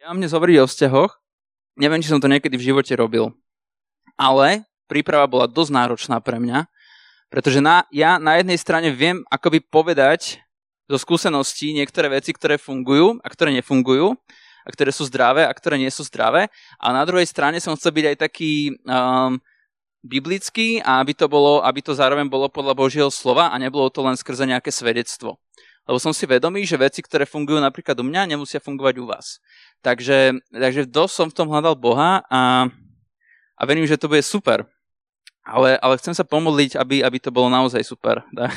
Ja dnes hovoriť o vzťahoch. Neviem, či som to niekedy v živote robil. Ale príprava bola dosť náročná pre mňa, pretože na, ja na jednej strane viem akoby povedať zo skúseností niektoré veci, ktoré fungujú a ktoré nefungujú a ktoré sú zdravé a ktoré nie sú zdravé. A na druhej strane som chcel byť aj taký um, biblický a aby to, bolo, aby to zároveň bolo podľa Božieho slova a nebolo to len skrze nejaké svedectvo. Lebo som si vedomý, že veci, ktoré fungujú napríklad u mňa, nemusia fungovať u vás. Takže, takže dosť som v tom hľadal Boha a, a verím, že to bude super. Ale, ale chcem sa pomodliť, aby, aby to bolo naozaj super. Da?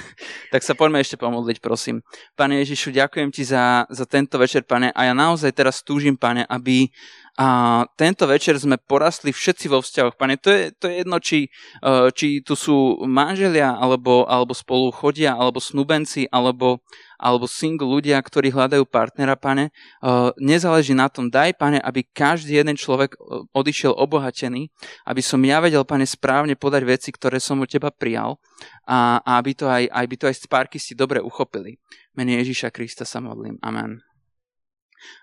Tak sa poďme ešte pomodliť, prosím. Pane Ježišu, ďakujem ti za, za tento večer, pane, a ja naozaj teraz túžim, pane, aby a tento večer sme porastli všetci vo vzťahoch. Pane, to je, to je jedno, či, e, či tu sú manželia, alebo, alebo spolu chodia, alebo snubenci, alebo, alebo single ľudia, ktorí hľadajú partnera, pane, uh, nezáleží na tom. Daj, pane, aby každý jeden človek uh, odišiel obohatený, aby som ja vedel, pane, správne podať veci, ktoré som od teba prijal a, a aby to aj, aby to aj si dobre uchopili. Mene Ježíša Krista sa modlím. Amen.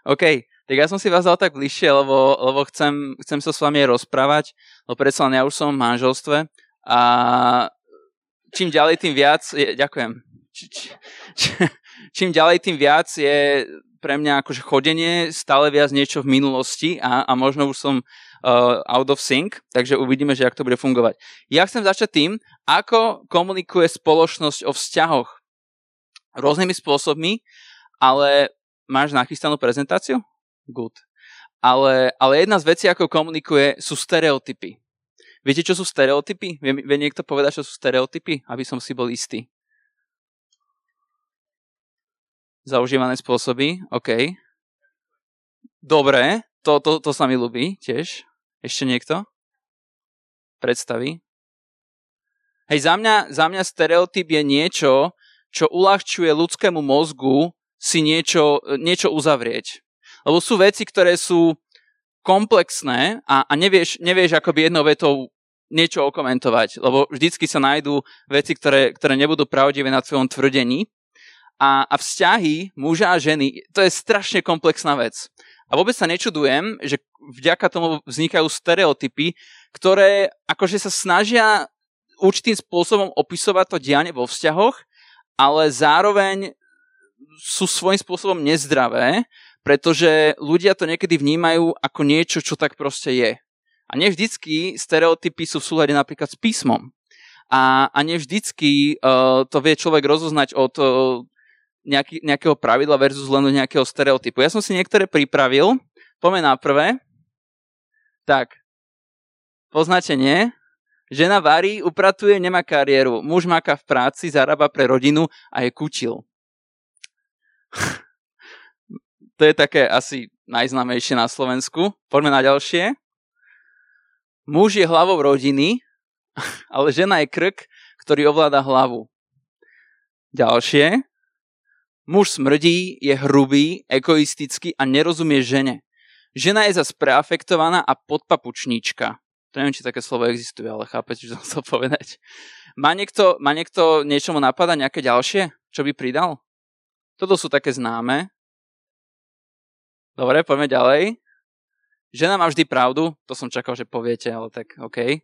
OK, tak ja som si vás dal tak bližšie, lebo, lebo chcem, chcem sa s vami rozprávať, lebo predsa len ja už som v manželstve a čím ďalej, tým viac, je, ďakujem, či, či, či, čím ďalej, tým viac je pre mňa akože chodenie stále viac niečo v minulosti a, a možno už som uh, out of sync, takže uvidíme, že ak to bude fungovať. Ja chcem začať tým, ako komunikuje spoločnosť o vzťahoch. Rôznymi spôsobmi, ale máš nachystanú prezentáciu? Good. Ale, ale jedna z vecí, ako komunikuje, sú stereotypy. Viete, čo sú stereotypy? Vie, vie niekto povedať, čo sú stereotypy? Aby som si bol istý. Zaužívané spôsoby, OK. Dobre, to, to, to sa mi ľubí tiež. Ešte niekto? Predstavy? Hej, za mňa, za mňa stereotyp je niečo, čo uľahčuje ľudskému mozgu si niečo, niečo uzavrieť. Lebo sú veci, ktoré sú komplexné a, a nevieš, nevieš akoby jednou vetou niečo okomentovať, lebo vždycky sa nájdú veci, ktoré, ktoré nebudú pravdivé na tvojom tvrdení a, a vzťahy muža a ženy, to je strašne komplexná vec. A vôbec sa nečudujem, že vďaka tomu vznikajú stereotypy, ktoré akože sa snažia určitým spôsobom opisovať to dianie vo vzťahoch, ale zároveň sú svojím spôsobom nezdravé, pretože ľudia to niekedy vnímajú ako niečo, čo tak proste je. A nevždycky stereotypy sú v súlade napríklad s písmom. A, a nevždycky uh, to vie človek rozoznať od uh, nejaký, nejakého pravidla versus len do nejakého stereotypu. Ja som si niektoré pripravil. Poďme na prvé. Tak, poznáte, nie? Žena varí, upratuje, nemá kariéru. Muž máka v práci, zarába pre rodinu a je kučil. to je také asi najznámejšie na Slovensku. Poďme na ďalšie. Muž je hlavou rodiny, ale žena je krk, ktorý ovláda hlavu. Ďalšie. Muž smrdí, je hrubý, egoistický a nerozumie žene. Žena je zase preafektovaná a podpapučníčka. To neviem, či také slovo existuje, ale chápete, čo som chcel povedať. Má niekto, má niekto niečomu napadá, nejaké ďalšie, čo by pridal? Toto sú také známe. Dobre, poďme ďalej. Žena má vždy pravdu, to som čakal, že poviete, ale tak OK.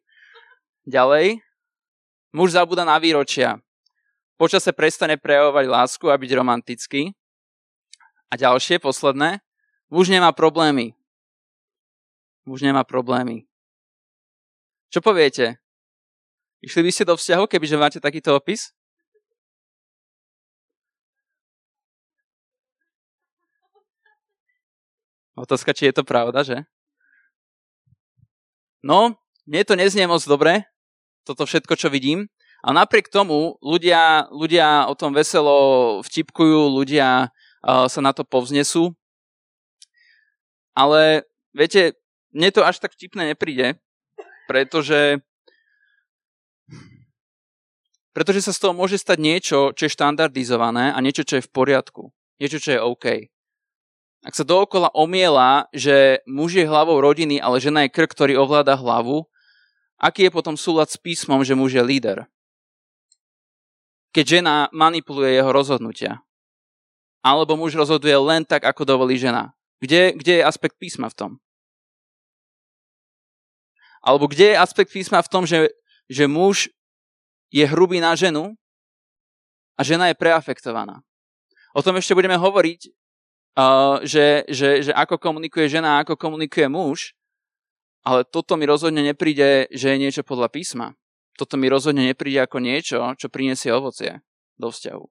Ďalej. Muž zabúda na výročia. Počase prestane prejavovať lásku a byť romantický. A ďalšie, posledné. Muž nemá problémy. Muž nemá problémy. Čo poviete? Išli by ste do vzťahu, kebyže máte takýto opis? Otázka, či je to pravda, že? No, mne to neznie moc dobre, toto všetko, čo vidím, a napriek tomu ľudia, ľudia o tom veselo vtipkujú, ľudia uh, sa na to povznesú. Ale viete, mne to až tak vtipné nepríde, pretože pretože sa z toho môže stať niečo, čo je štandardizované a niečo, čo je v poriadku. Niečo, čo je OK. Ak sa dookola omiela, že muž je hlavou rodiny, ale žena je krk, ktorý ovláda hlavu, aký je potom súlad s písmom, že muž je líder? keď žena manipuluje jeho rozhodnutia. Alebo muž rozhoduje len tak, ako dovolí žena. Kde, kde je aspekt písma v tom? Alebo kde je aspekt písma v tom, že, že muž je hrubý na ženu a žena je preafektovaná. O tom ešte budeme hovoriť, že, že, že ako komunikuje žena ako komunikuje muž, ale toto mi rozhodne nepríde, že je niečo podľa písma. Toto mi rozhodne nepríde ako niečo, čo prinesie ovocie do vzťahu.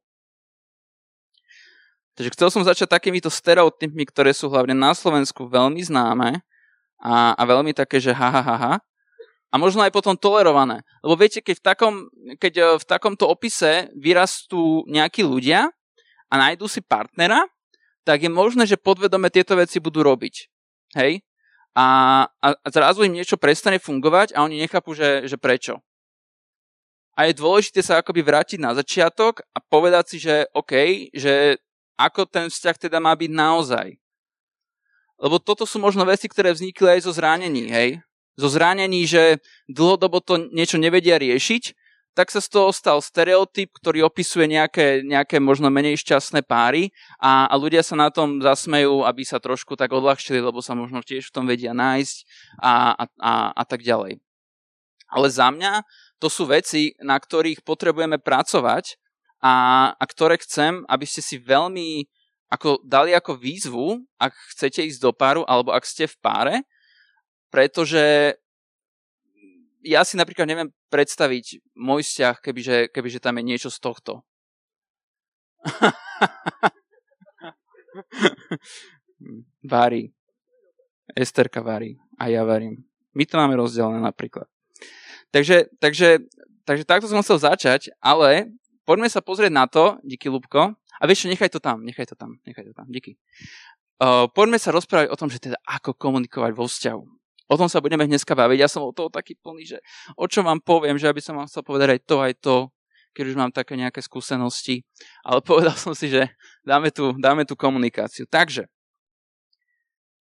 Takže chcel som začať takýmito stereotypmi, ktoré sú hlavne na Slovensku veľmi známe a, a veľmi také, že ha, ha, ha, ha. A možno aj potom tolerované. Lebo viete, keď v, takom, keď e, v takomto opise vyrastú nejakí ľudia a nájdú si partnera, tak je možné, že podvedome tieto veci budú robiť. Hej? A, a, a zrazu im niečo prestane fungovať a oni nechápu, že, že prečo. A je dôležité sa akoby vrátiť na začiatok a povedať si, že OK, že ako ten vzťah teda má byť naozaj. Lebo toto sú možno veci, ktoré vznikli aj zo zranení, hej? Zo zranení, že dlhodobo to niečo nevedia riešiť, tak sa z toho stal stereotyp, ktorý opisuje nejaké, nejaké možno menej šťastné páry a, a ľudia sa na tom zasmejú, aby sa trošku tak odľahčili, lebo sa možno tiež v tom vedia nájsť a, a, a, a tak ďalej. Ale za mňa to sú veci, na ktorých potrebujeme pracovať a, a ktoré chcem, aby ste si veľmi ako dali ako výzvu, ak chcete ísť do páru alebo ak ste v páre, pretože ja si napríklad neviem predstaviť môj vzťah, kebyže, kebyže tam je niečo z tohto. varí. Esterka varí. A ja varím. My to máme rozdelené napríklad. Takže, takže, takže takto som chcel začať, ale poďme sa pozrieť na to, díky Lubko. A vieš čo, nechaj to tam, nechaj to tam, nechaj to tam, díky. Uh, poďme sa rozprávať o tom, že teda ako komunikovať vo vzťahu. O tom sa budeme dneska baviť. Ja som o toho taký plný, že o čo vám poviem, že aby som vám chcel povedať aj to, aj to, keď už mám také nejaké skúsenosti. Ale povedal som si, že dáme tu, dáme tu komunikáciu. Takže,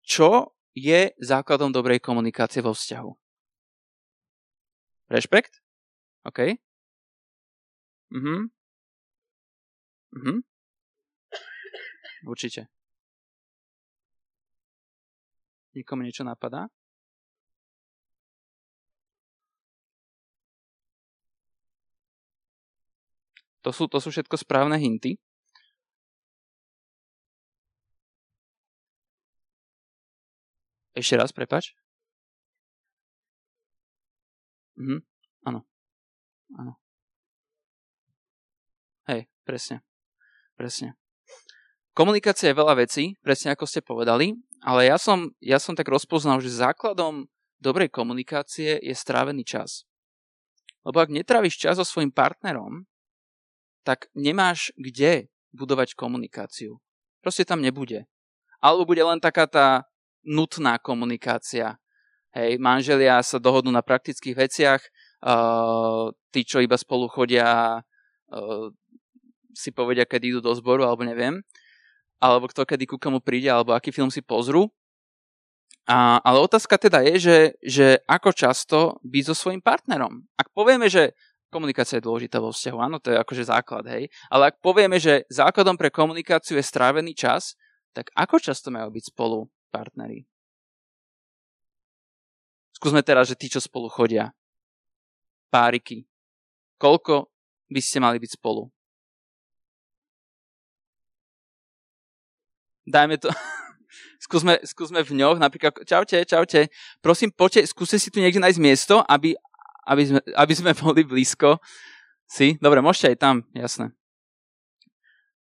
čo je základom dobrej komunikácie vo vzťahu? Rešpekt? OK. Mhm. Mhm. Určite. Nikomu niečo napadá? To sú, to sú všetko správne hinty. Ešte raz, prepač. Mhm, áno. Áno. Hej, presne. Presne. Komunikácia je veľa vecí, presne ako ste povedali, ale ja som, ja som tak rozpoznal, že základom dobrej komunikácie je strávený čas. Lebo ak netráviš čas so svojim partnerom, tak nemáš kde budovať komunikáciu. Proste tam nebude. Alebo bude len taká tá nutná komunikácia. Hej, manželia sa dohodnú na praktických veciach, uh, tí, čo iba spolu chodia, uh, si povedia, kedy idú do zboru, alebo neviem alebo kto kedy ku komu príde, alebo aký film si pozrú. A, ale otázka teda je, že, že ako často byť so svojím partnerom. Ak povieme, že komunikácia je dôležitá vo vzťahu, áno, to je akože základ, hej, ale ak povieme, že základom pre komunikáciu je strávený čas, tak ako často majú byť spolu partneri? Skúsme teraz, že tí, čo spolu chodia. Páriky. Koľko by ste mali byť spolu? dajme to, skúsme, skúsme v ňoch, napríklad, čaute, čaute, prosím, poďte, skúste si tu niekde nájsť miesto, aby, aby, sme, aby sme boli blízko. Si? Dobre, môžete aj tam, jasné.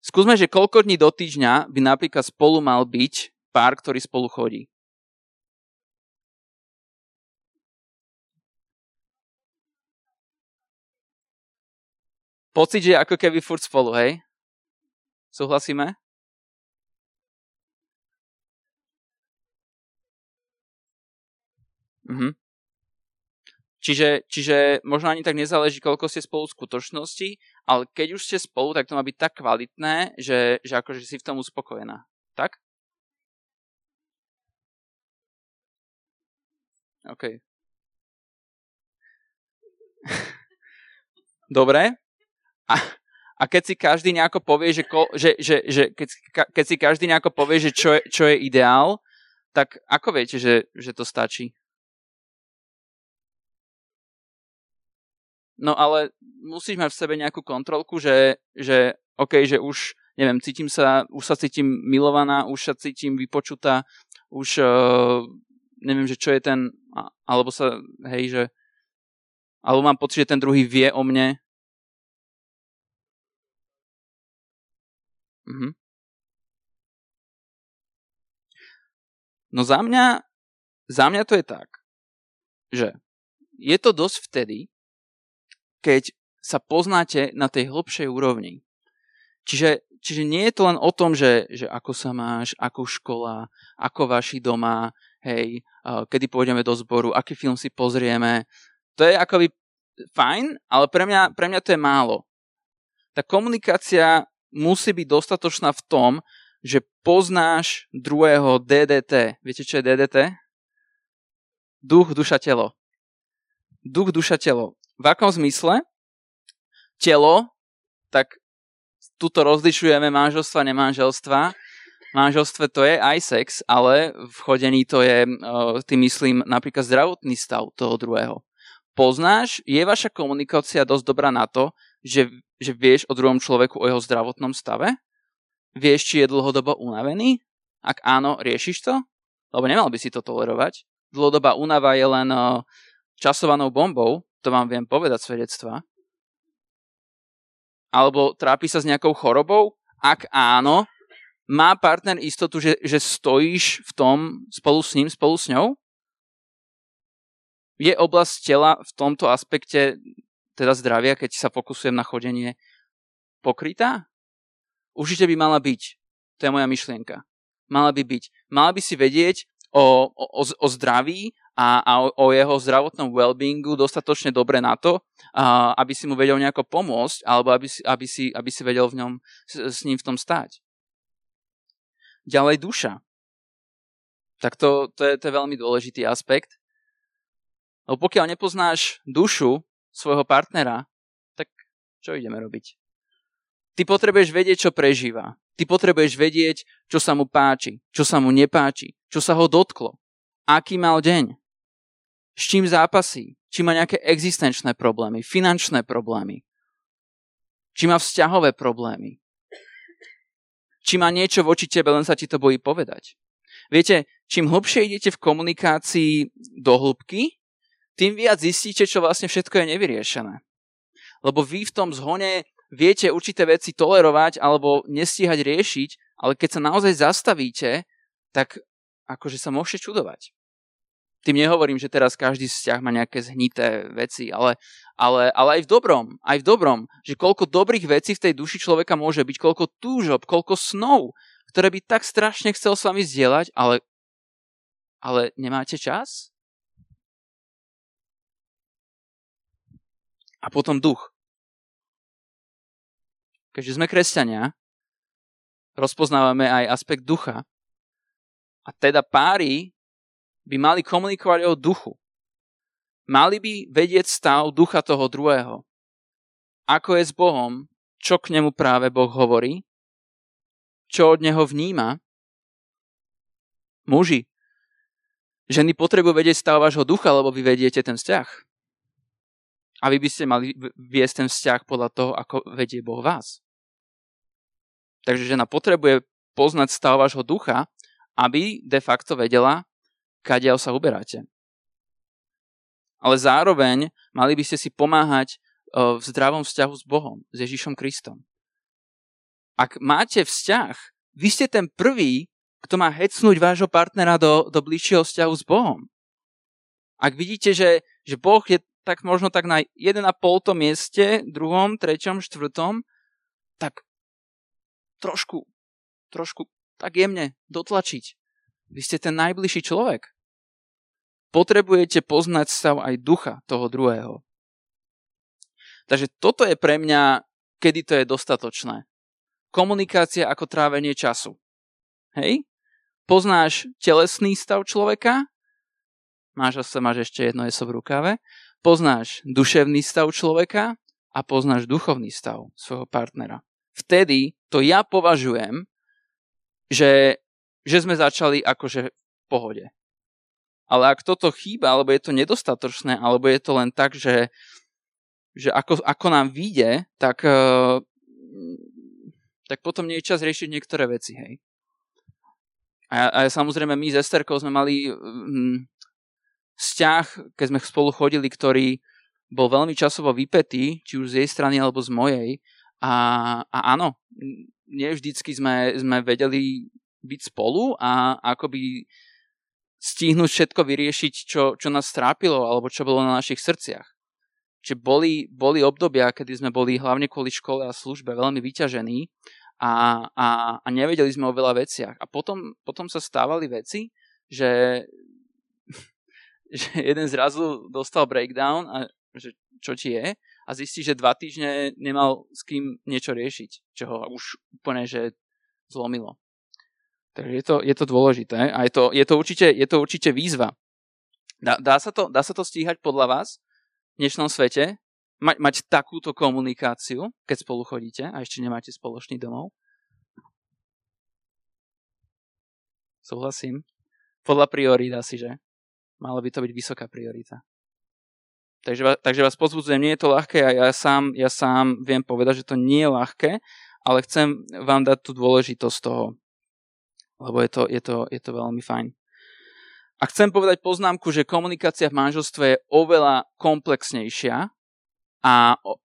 Skúsme, že koľko dní do týždňa by napríklad spolu mal byť pár, ktorý spolu chodí. Pocit, že ako keby furt spolu, hej? Súhlasíme? Mhm. Čiže, čiže možno ani tak nezáleží, koľko ste spolu skutočnosti, ale keď už ste spolu, tak to má byť tak kvalitné, že, že akože si v tom uspokojená. Tak? OK. Dobre. A, A keď si každý nejako povie, že, ko, že, že, že keď, keď si každý povie, že čo je, čo je ideál, tak ako viete, že, že to stačí? No ale musíš mať v sebe nejakú kontrolku, že, že OK, že už, neviem, cítim sa, už sa cítim milovaná, už sa cítim vypočutá, už uh, neviem, že čo je ten, alebo sa, hej, že, alebo mám pocit, že ten druhý vie o mne. Mhm. No za mňa, za mňa to je tak, že je to dosť vtedy, keď sa poznáte na tej hlbšej úrovni. Čiže, čiže nie je to len o tom, že, že ako sa máš, ako škola, ako vaši doma, hej, kedy pôjdeme do zboru, aký film si pozrieme. To je akoby fajn, ale pre mňa, pre mňa to je málo. Tá komunikácia musí byť dostatočná v tom, že poznáš druhého DDT. Viete, čo je DDT? Duch, duša, telo. Duch, duša, telo. V akom zmysle? Telo, tak tuto rozlišujeme manželstva, nemanželstva. Manželstve to je aj sex, ale v chodení to je, tým myslím, napríklad zdravotný stav toho druhého. Poznáš, je vaša komunikácia dosť dobrá na to, že, že vieš o druhom človeku o jeho zdravotnom stave? Vieš, či je dlhodobo unavený? Ak áno, riešiš to? Lebo nemal by si to tolerovať. Dlhodobá únava je len časovanou bombou, to vám viem povedať svedectva. Alebo trápi sa s nejakou chorobou? Ak áno, má partner istotu, že, že stojíš v tom spolu s ním, spolu s ňou? Je oblasť tela v tomto aspekte, teda zdravia, keď sa fokusujem na chodenie, pokrytá? Určite by mala byť. To je moja myšlienka. Mala by byť. Mala by si vedieť o, o, o zdraví a, a o, jeho zdravotnom well-beingu dostatočne dobre na to, a, aby si mu vedel nejako pomôcť, alebo aby aby si, aby si vedel v ňom, s, s ním v tom stáť. Ďalej duša. Tak to, to, je, to je veľmi dôležitý aspekt. Lebo pokiaľ nepoznáš dušu svojho partnera, tak čo ideme robiť? Ty potrebuješ vedieť, čo prežíva. Ty potrebuješ vedieť, čo sa mu páči, čo sa mu nepáči, čo sa ho dotklo, aký mal deň, s čím zápasí, či má nejaké existenčné problémy, finančné problémy, či má vzťahové problémy, či má niečo voči tebe, len sa ti to bojí povedať. Viete, čím hlbšie idete v komunikácii do hĺbky, tým viac zistíte, čo vlastne všetko je nevyriešené. Lebo vy v tom zhone viete určité veci tolerovať alebo nestíhať riešiť, ale keď sa naozaj zastavíte, tak akože sa môžete čudovať. Tým nehovorím, že teraz každý vzťah má nejaké zhnité veci, ale, ale, ale aj v dobrom, aj v dobrom, že koľko dobrých vecí v tej duši človeka môže byť, koľko túžob, koľko snov, ktoré by tak strašne chcel s vami zdieľať, ale, ale nemáte čas? A potom duch. Keďže sme kresťania, rozpoznávame aj aspekt ducha. A teda páry by mali komunikovať o duchu. Mali by vedieť stav ducha toho druhého. Ako je s Bohom, čo k nemu práve Boh hovorí, čo od neho vníma. Muži, ženy potrebujú vedieť stav vášho ducha, lebo vy vediete ten vzťah. A vy by ste mali viesť ten vzťah podľa toho, ako vedie Boh vás. Takže žena potrebuje poznať stav vášho ducha, aby de facto vedela, kadiaľ sa uberáte. Ale zároveň mali by ste si pomáhať v zdravom vzťahu s Bohom, s Ježišom Kristom. Ak máte vzťah, vy ste ten prvý, kto má hecnúť vášho partnera do, do bližšieho vzťahu s Bohom. Ak vidíte, že, že Boh je tak možno tak na 1,5 mieste, druhom, treťom, štvrtom, tak trošku, trošku tak jemne dotlačiť. Vy ste ten najbližší človek. Potrebujete poznať stav aj ducha toho druhého. Takže toto je pre mňa, kedy to je dostatočné. Komunikácia ako trávenie času. Hej? Poznáš telesný stav človeka, máš sa máš ešte jedno eso v rukave, poznáš duševný stav človeka a poznáš duchovný stav svojho partnera. Vtedy to ja považujem, že, že sme začali akože v pohode. Ale ak toto chýba, alebo je to nedostatočné, alebo je to len tak, že, že ako, ako nám vyjde, tak, uh, tak potom nie je čas riešiť niektoré veci, hej. A, a samozrejme my s Esterkou sme mali um, vzťah, keď sme spolu chodili, ktorý bol veľmi časovo vypetý, či už z jej strany alebo z mojej. A, a áno, nie vždycky sme, sme vedeli byť spolu a akoby stihnúť všetko vyriešiť, čo, čo nás trápilo alebo čo bolo na našich srdciach. Čiže boli, boli obdobia, kedy sme boli hlavne kvôli škole a službe veľmi vyťažení a, a, a nevedeli sme o veľa veciach. A potom, potom sa stávali veci, že, že jeden zrazu dostal breakdown a že čo ti je a zistí, že dva týždne nemal s kým niečo riešiť, čo ho už úplne že zlomilo. Takže je to, je to dôležité a je to, je to, určite, je to určite výzva. Dá, dá, sa to, dá sa to stíhať podľa vás v dnešnom svete? Ma, mať takúto komunikáciu, keď spolu chodíte a ešte nemáte spoločný domov? Súhlasím. Podľa priorít asi, že? Mala by to byť vysoká priorita. Takže, takže vás pozbudzujem, nie je to ľahké a ja sám, ja sám viem povedať, že to nie je ľahké, ale chcem vám dať tú dôležitosť toho lebo je to, je to, je to veľmi fajn. A chcem povedať poznámku, že komunikácia v manželstve je oveľa komplexnejšia a,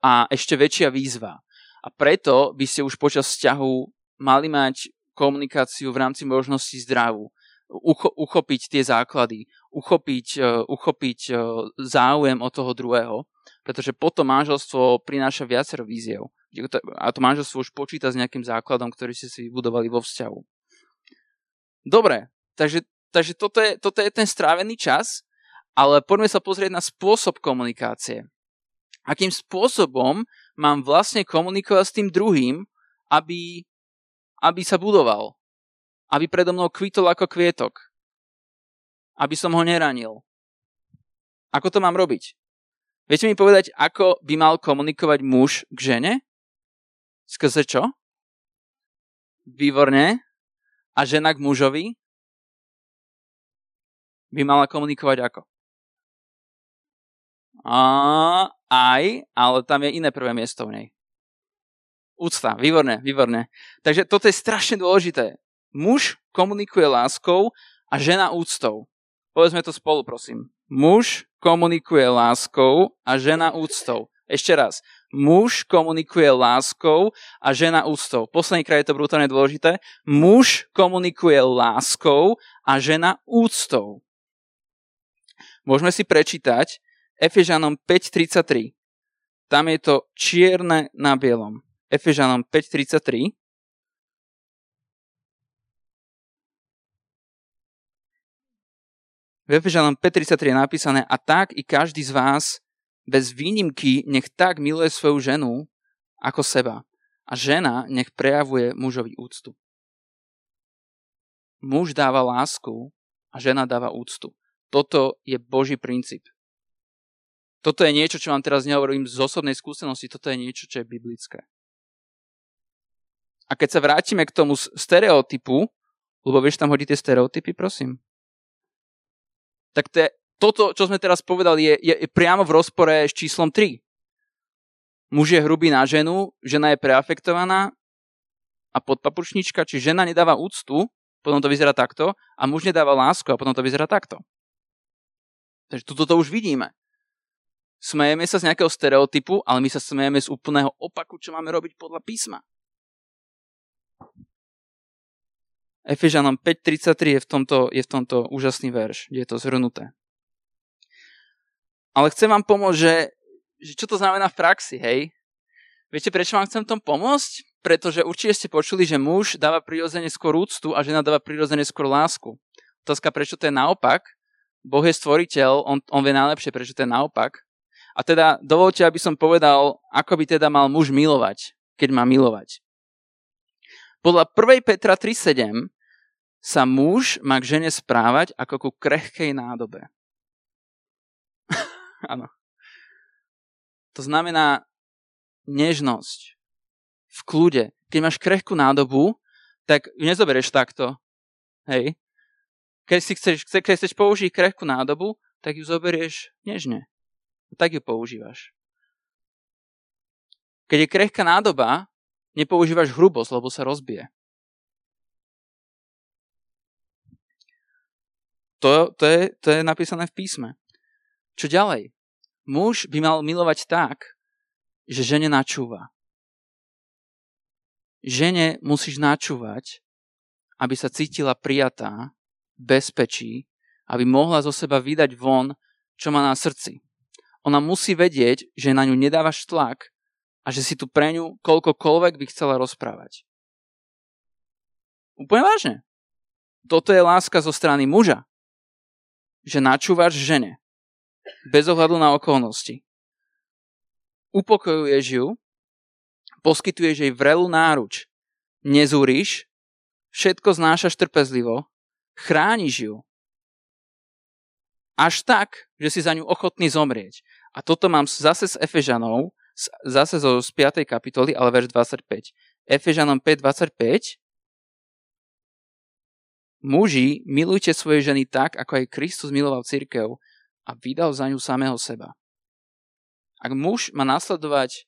a ešte väčšia výzva. A preto by ste už počas vzťahu mali mať komunikáciu v rámci možnosti zdravú. Ucho, uchopiť tie základy, uchopiť, uh, uchopiť uh, záujem od toho druhého, pretože potom manželstvo prináša viacero víziev. A to manželstvo už počíta s nejakým základom, ktorý ste si vybudovali vo vzťahu. Dobre, takže, takže toto, je, toto je ten strávený čas, ale poďme sa pozrieť na spôsob komunikácie. Akým spôsobom mám vlastne komunikovať s tým druhým, aby, aby sa budoval. Aby predo mnou kvitol ako kvietok. Aby som ho neranil. Ako to mám robiť? Viete mi povedať, ako by mal komunikovať muž k žene? Skrze čo? Výborne a žena k mužovi by mala komunikovať ako? A, aj, ale tam je iné prvé miesto v nej. Úcta, výborné, výborné. Takže toto je strašne dôležité. Muž komunikuje láskou a žena úctou. Povedzme to spolu, prosím. Muž komunikuje láskou a žena úctou. Ešte raz. Muž komunikuje láskou a žena úctou. Posledný krát je to brutálne dôležité. Muž komunikuje láskou a žena úctou. Môžeme si prečítať Efežanom 5.33. Tam je to čierne na bielom. Efežanom 5.33. V Efežanom 5.33 je napísané a tak i každý z vás bez výnimky nech tak miluje svoju ženu ako seba. A žena nech prejavuje mužovi úctu. Muž dáva lásku a žena dáva úctu. Toto je Boží princíp. Toto je niečo, čo vám teraz nehovorím z osobnej skúsenosti, toto je niečo, čo je biblické. A keď sa vrátime k tomu stereotypu, lebo vieš tam hodí tie stereotypy, prosím. Tak to je toto, čo sme teraz povedali, je, je, priamo v rozpore s číslom 3. Muž je hrubý na ženu, žena je preafektovaná a podpapučnička, či žena nedáva úctu, potom to vyzerá takto, a muž nedáva lásku a potom to vyzerá takto. Takže toto to už vidíme. Smejeme sa z nejakého stereotypu, ale my sa smejeme z úplného opaku, čo máme robiť podľa písma. Efežanom 5.33 je v tomto, je v tomto úžasný verš, kde je to zhrnuté. Ale chcem vám pomôcť, že, že čo to znamená v praxi, hej? Viete, prečo vám chcem tom pomôcť? Pretože určite ste počuli, že muž dáva prirodzene skôr úctu a žena dáva prirodzene skôr lásku. Otázka, prečo to je naopak? Boh je stvoriteľ, on, on vie najlepšie, prečo to je naopak. A teda dovolte, aby som povedal, ako by teda mal muž milovať, keď má milovať. Podľa 1. Petra 3.7 sa muž má k žene správať ako ku krehkej nádobe. Áno. To znamená, nežnosť, v kľude. Keď máš krehkú nádobu, tak ju nezoberieš takto. Hej. Keď, si chceš, keď chceš použiť krehkú nádobu, tak ju zoberieš nežne. Tak ju používaš. Keď je krehká nádoba, nepoužívaš hrubosť, lebo sa rozbije. To, to, je, to je napísané v písme. Čo ďalej? Muž by mal milovať tak, že žene načúva. Žene musíš načúvať, aby sa cítila prijatá, bezpečí, aby mohla zo seba vydať von, čo má na srdci. Ona musí vedieť, že na ňu nedávaš tlak a že si tu pre ňu koľkokoľvek by chcela rozprávať. Úplne vážne. Toto je láska zo strany muža. Že načúvaš žene. Bez ohľadu na okolnosti. Upokojuješ ju, poskytuješ jej vrelú náruč. Nezúriš, všetko znášaš trpezlivo, chrániš ju. Až tak, že si za ňu ochotný zomrieť. A toto mám zase s Efežanov, zase zo z 5. kapitoly, ale verš 25. Efežanom 5.25 Muži, milujte svoje ženy tak, ako aj Kristus miloval církev a vydal za ňu samého seba. Ak muž má nasledovať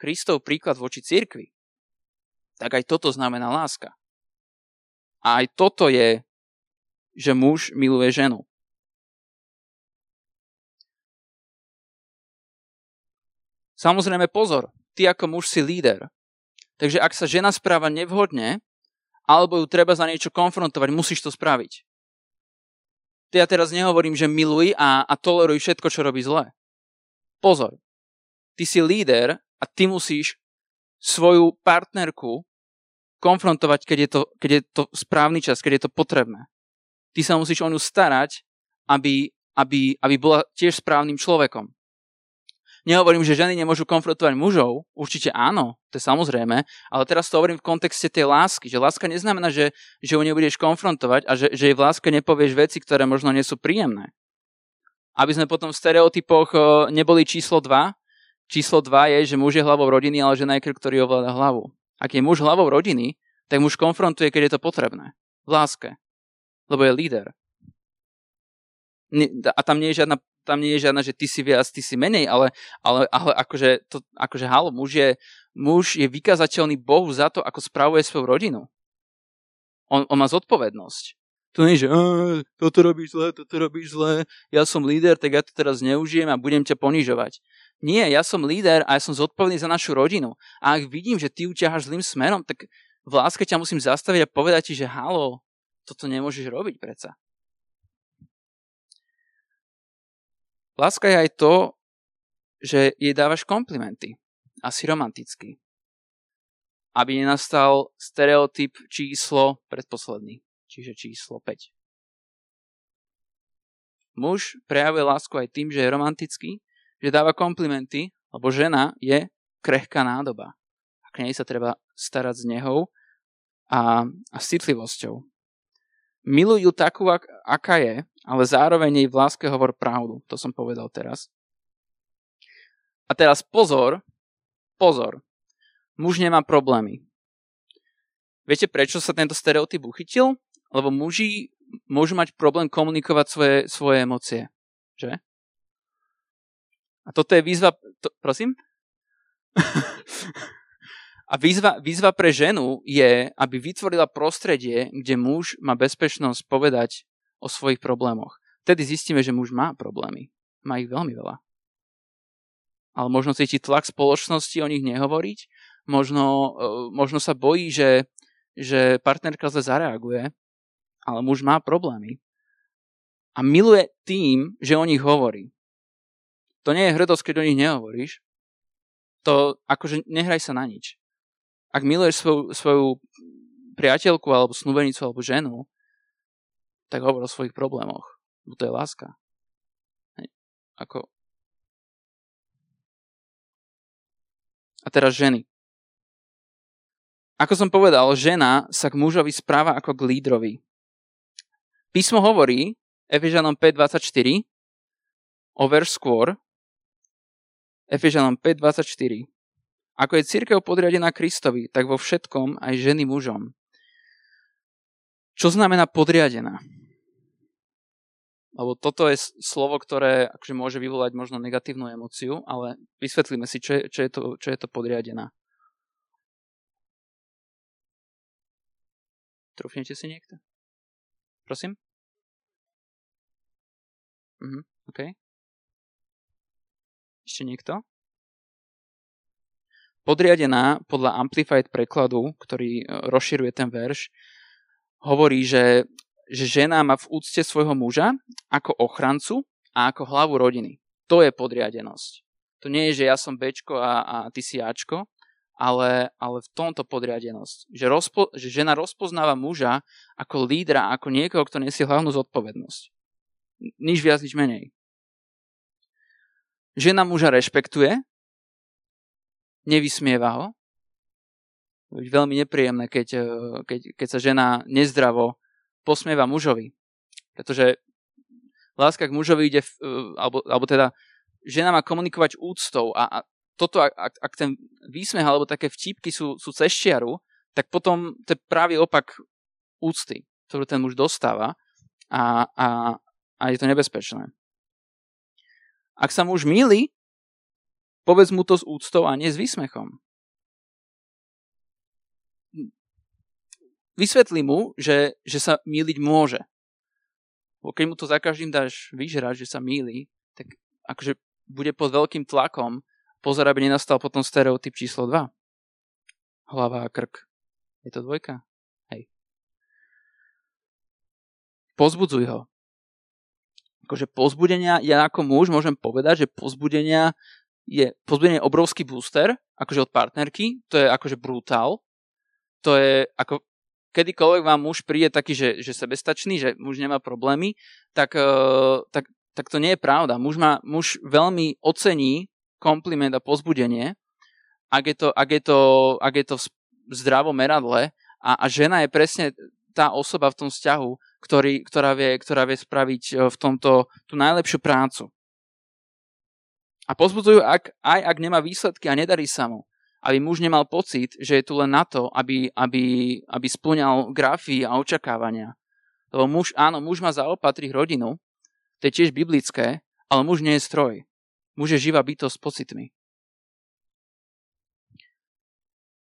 Kristov príklad voči církvi, tak aj toto znamená láska. A aj toto je, že muž miluje ženu. Samozrejme pozor, ty ako muž si líder. Takže ak sa žena správa nevhodne, alebo ju treba za niečo konfrontovať, musíš to spraviť. Ja teraz nehovorím, že miluj a, a toleruj všetko, čo robí zle. Pozor, ty si líder a ty musíš svoju partnerku konfrontovať, keď je, to, keď je to správny čas, keď je to potrebné. Ty sa musíš o ňu starať, aby, aby, aby bola tiež správnym človekom. Nehovorím, že ženy nemôžu konfrontovať mužov, určite áno, to je samozrejme, ale teraz to hovorím v kontexte tej lásky, že láska neznamená, že, že ju nebudeš konfrontovať a že, že jej v láske nepovieš veci, ktoré možno nie sú príjemné. Aby sme potom v stereotypoch neboli číslo 2, číslo 2 je, že muž je hlavou rodiny, ale žena je krk, ktorý ovláda hlavu. Ak je muž hlavou rodiny, tak muž konfrontuje, keď je to potrebné. V láske. Lebo je líder. A tam nie je žiadna tam nie je žiadna, že ty si viac, ty si menej, ale, ale, ale akože, to, akože halo, muž je, muž je vykazateľný Bohu za to, ako spravuje svoju rodinu. On, on má zodpovednosť. To nie je, že toto robíš zle, toto robíš zle, ja som líder, tak ja to teraz neužijem a budem ťa ponižovať. Nie, ja som líder a ja som zodpovedný za našu rodinu. A ak vidím, že ty uťaháš zlým smerom, tak v láske ťa musím zastaviť a povedať ti, že halo, toto nemôžeš robiť predsa. Láska je aj to, že jej dávaš komplimenty. Asi romanticky. Aby nenastal stereotyp číslo predposledný, čiže číslo 5. Muž prejavuje lásku aj tým, že je romantický, že dáva komplimenty, lebo žena je krehká nádoba. A k nej sa treba starať s nehou a, a s citlivosťou. Milujú takú, ak, aká je, ale zároveň jej v láske hovor pravdu. To som povedal teraz. A teraz pozor, pozor. Muž nemá problémy. Viete, prečo sa tento stereotyp uchytil? Lebo muži môžu mať problém komunikovať svoje, svoje emócie. Že? A toto je výzva... To, prosím? A výzva, výzva pre ženu je, aby vytvorila prostredie, kde muž má bezpečnosť povedať o svojich problémoch. Vtedy zistíme, že muž má problémy. Má ich veľmi veľa. Ale možno cíti tlak spoločnosti o nich nehovoriť, možno, e, možno sa bojí, že, že partnerka zle zareaguje, ale muž má problémy. A miluje tým, že o nich hovorí. To nie je hrdosť, keď o nich nehovoríš. To akože nehraj sa na nič. Ak miluješ svoju, svoju priateľku alebo snúbenicu alebo ženu, tak hovor o svojich problémoch. Bo to je láska. Hej. Ako... A teraz ženy. Ako som povedal, žena sa k mužovi správa ako k lídrovi. Písmo hovorí, Efežanom 5.24, o verš skôr, Efežanom 5.24, Ako je církev podriadená Kristovi, tak vo všetkom aj ženy mužom. Čo znamená podriadená? Lebo toto je slovo, ktoré akože môže vyvolať možno negatívnu emociu, ale vysvetlíme si, čo je, čo je, to, čo je to podriadená. Trúfnete si niekto? Prosím? Mhm, OK. Ešte niekto? Podriadená podľa Amplified prekladu, ktorý e, rozširuje ten verš, hovorí, že, že žena má v úcte svojho muža ako ochrancu a ako hlavu rodiny. To je podriadenosť. To nie je, že ja som Bčko a, a ty si Ačko, ale, ale v tomto podriadenosť. Že, rozpo, že žena rozpoznáva muža ako lídra, ako niekoho, kto nesie hlavnú zodpovednosť. Nič viac, nič menej. Žena muža rešpektuje, nevysmieva ho. Veľmi nepríjemné, keď, keď, keď sa žena nezdravo posmieva mužovi. Pretože láska k mužovi ide, e, alebo, alebo teda žena má komunikovať úctou a, a toto, ak, ak ten výsmech alebo také vtipky sú, sú cez čiaru, tak potom to je práve opak úcty, ktorú ten muž dostáva a, a, a je to nebezpečné. Ak sa muž míli, povedz mu to s úctou a nie s výsmechom. Vysvetli mu, že, že sa míliť môže. Keď mu to za každým dáš vyžrať, že sa míli, tak akože bude pod veľkým tlakom pozor, aby nenastal potom stereotyp číslo 2. Hlava a krk. Je to dvojka? Hej. Pozbudzuj ho akože pozbudenia, ja ako muž môžem povedať, že pozbudenia je, pozbudenie je obrovský booster, akože od partnerky, to je akože brutál, to je ako kedykoľvek vám muž príde taký, že, že sebestačný, že muž nemá problémy, tak, uh, tak, tak to nie je pravda. Muž, má, muž veľmi ocení kompliment a pozbudenie, ak je to, ak je to, ak je to v zdravom meradle a, a žena je presne tá osoba v tom vzťahu, ktorý, ktorá, vie, ktorá vie spraviť e, v tomto tú najlepšiu prácu. A pozbudzujú, ak, aj ak nemá výsledky a nedarí sa mu, aby muž nemal pocit, že je tu len na to, aby, aby, aby splňal grafy a očakávania. Lebo muž, áno, muž má zaopatriť rodinu, to je tiež biblické, ale muž nie je stroj. Muž je živá bytosť s pocitmi.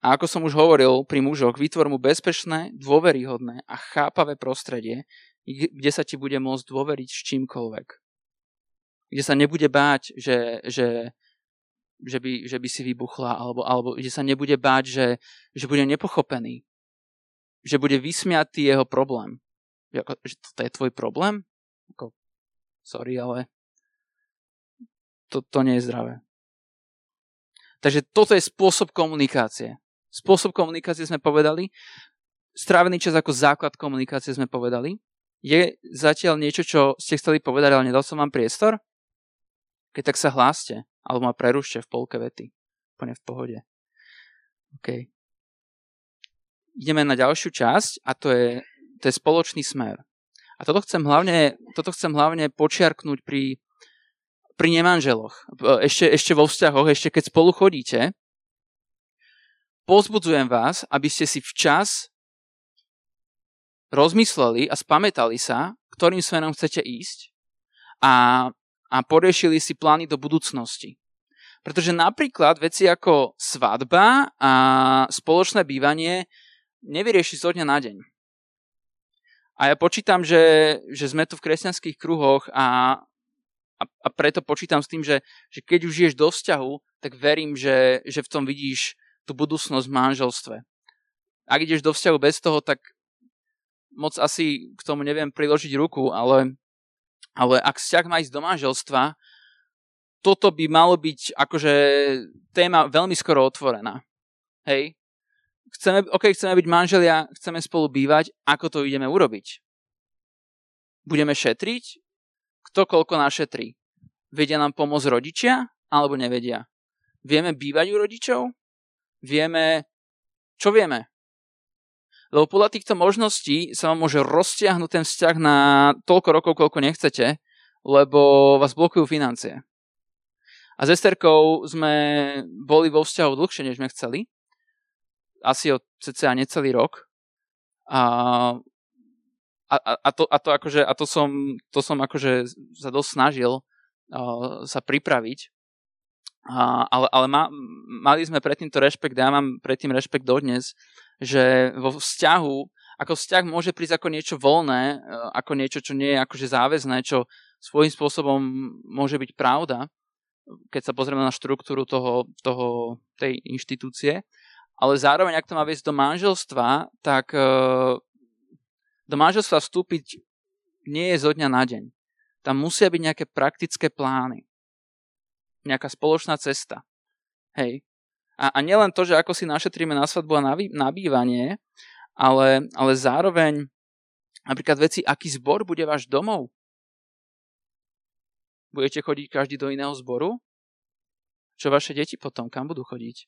A ako som už hovoril pri mužoch, vytvor mu bezpečné, dôveryhodné a chápavé prostredie, kde sa ti bude môcť dôveriť s čímkoľvek. Kde sa nebude báť, že, že, že, by, že by si vybuchla, alebo, alebo kde sa nebude báť, že, že bude nepochopený. Že bude vysmiatý jeho problém. Že, ako, že to je tvoj problém? Ako, sorry, ale to, to nie je zdravé. Takže toto je spôsob komunikácie. Spôsob komunikácie sme povedali. Strávený čas ako základ komunikácie sme povedali. Je zatiaľ niečo, čo ste chceli povedať, ale nedal som vám priestor? Keď tak sa hláste, alebo ma prerušte v polke vety. Úplne v pohode. OK. Ideme na ďalšiu časť a to je, to je spoločný smer. A toto chcem hlavne, toto chcem hlavne počiarknúť pri, pri nemanželoch. Ešte, ešte vo vzťahoch, ešte keď spolu chodíte, pozbudzujem vás, aby ste si včas rozmysleli a spamätali sa, ktorým smerom chcete ísť a, a poriešili si plány do budúcnosti. Pretože napríklad veci ako svadba a spoločné bývanie nevyrieši zo dňa na deň. A ja počítam, že, že sme tu v kresťanských kruhoch a, a, a preto počítam s tým, že, že keď už žiješ do vzťahu, tak verím, že, že v tom vidíš tú budúcnosť v manželstve. Ak ideš do vzťahu bez toho, tak moc asi k tomu neviem priložiť ruku, ale, ale ak vzťah má ísť do manželstva, toto by malo byť akože téma veľmi skoro otvorená. Hej? Chceme, OK, chceme byť manželia, chceme spolu bývať, ako to ideme urobiť? Budeme šetriť? Kto koľko našetrí? Vedia nám pomôcť rodičia, alebo nevedia? Vieme bývať u rodičov? vieme, čo vieme. Lebo podľa týchto možností sa vám môže roztiahnuť ten vzťah na toľko rokov, koľko nechcete, lebo vás blokujú financie. A s Esterkou sme boli vo vzťahu dlhšie, než sme chceli. Asi o cca necelý rok. A, a, a, to, a, to, akože, a to, som, to som akože sa dosť snažil uh, sa pripraviť. A, ale ale ma, mali sme predtým to rešpekt, ja mám predtým rešpekt dodnes, že vo vzťahu, ako vzťah môže prísť ako niečo voľné, uh, ako niečo, čo nie je akože záväzné, čo svojím spôsobom môže byť pravda, keď sa pozrieme na štruktúru toho, toho, tej inštitúcie. Ale zároveň, ak to má viesť do manželstva, tak e, do manželstva vstúpiť nie je zo dňa na deň. Tam musia byť nejaké praktické plány. Nejaká spoločná cesta. Hej. A, a nielen to, že ako si našetríme na svadbu a na, bývanie, ale, ale zároveň napríklad veci, aký zbor bude váš domov, Budete chodiť každý do iného zboru? Čo vaše deti potom? Kam budú chodiť?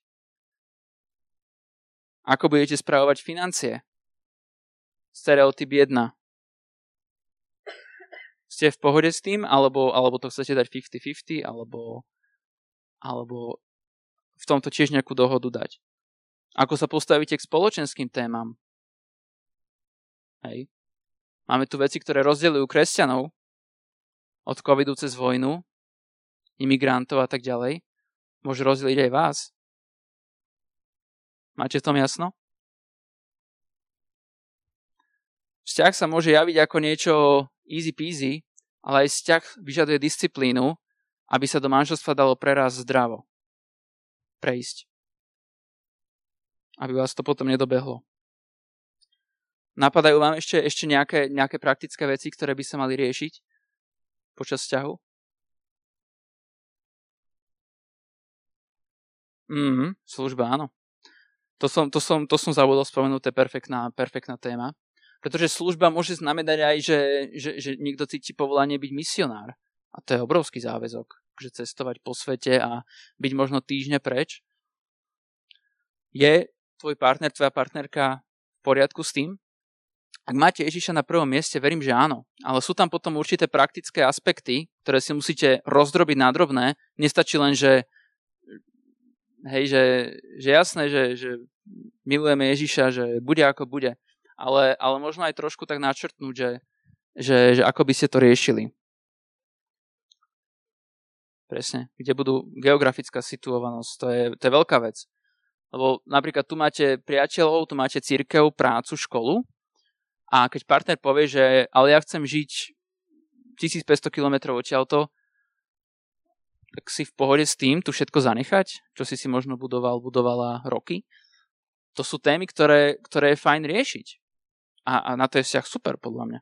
Ako budete spravovať financie? Stereotyp 1. Ste v pohode s tým? Alebo, alebo to chcete dať 50-50? Alebo, alebo v tomto tiež nejakú dohodu dať? Ako sa postavíte k spoločenským témam? Hej. Máme tu veci, ktoré rozdeľujú kresťanov, od covidu cez vojnu, imigrantov a tak ďalej, môže rozdeliť aj vás. Máte v tom jasno? Vzťah sa môže javiť ako niečo easy peasy, ale aj vzťah vyžaduje disciplínu, aby sa do manželstva dalo preraz zdravo. Prejsť. Aby vás to potom nedobehlo. Napadajú vám ešte, ešte nejaké, nejaké praktické veci, ktoré by sa mali riešiť? počas vzťahu? Mhm, služba, áno. To som, to som, to som zabudol spomenúť, to je perfektná, perfektná téma. Pretože služba môže znamenať aj, že, že, že niekto cíti povolanie byť misionár. A to je obrovský záväzok, že cestovať po svete a byť možno týždne preč. Je tvoj partner, tvoja partnerka v poriadku s tým? Ak máte Ježiša na prvom mieste, verím, že áno. Ale sú tam potom určité praktické aspekty, ktoré si musíte rozdrobiť na drobné. Nestačí len, že hej, že, že jasné, že, že milujeme Ježiša, že bude ako bude. Ale, ale možno aj trošku tak načrtnúť, že, že, že ako by ste to riešili. Presne. Kde budú geografická situovanosť. To je, to je veľká vec. Lebo napríklad tu máte priateľov, tu máte církev, prácu, školu a keď partner povie, že ale ja chcem žiť 1500 km odtiaľto, tak si v pohode s tým tu všetko zanechať, čo si si možno budoval, budovala roky. To sú témy, ktoré, ktoré je fajn riešiť. A, a na to je vzťah super, podľa mňa.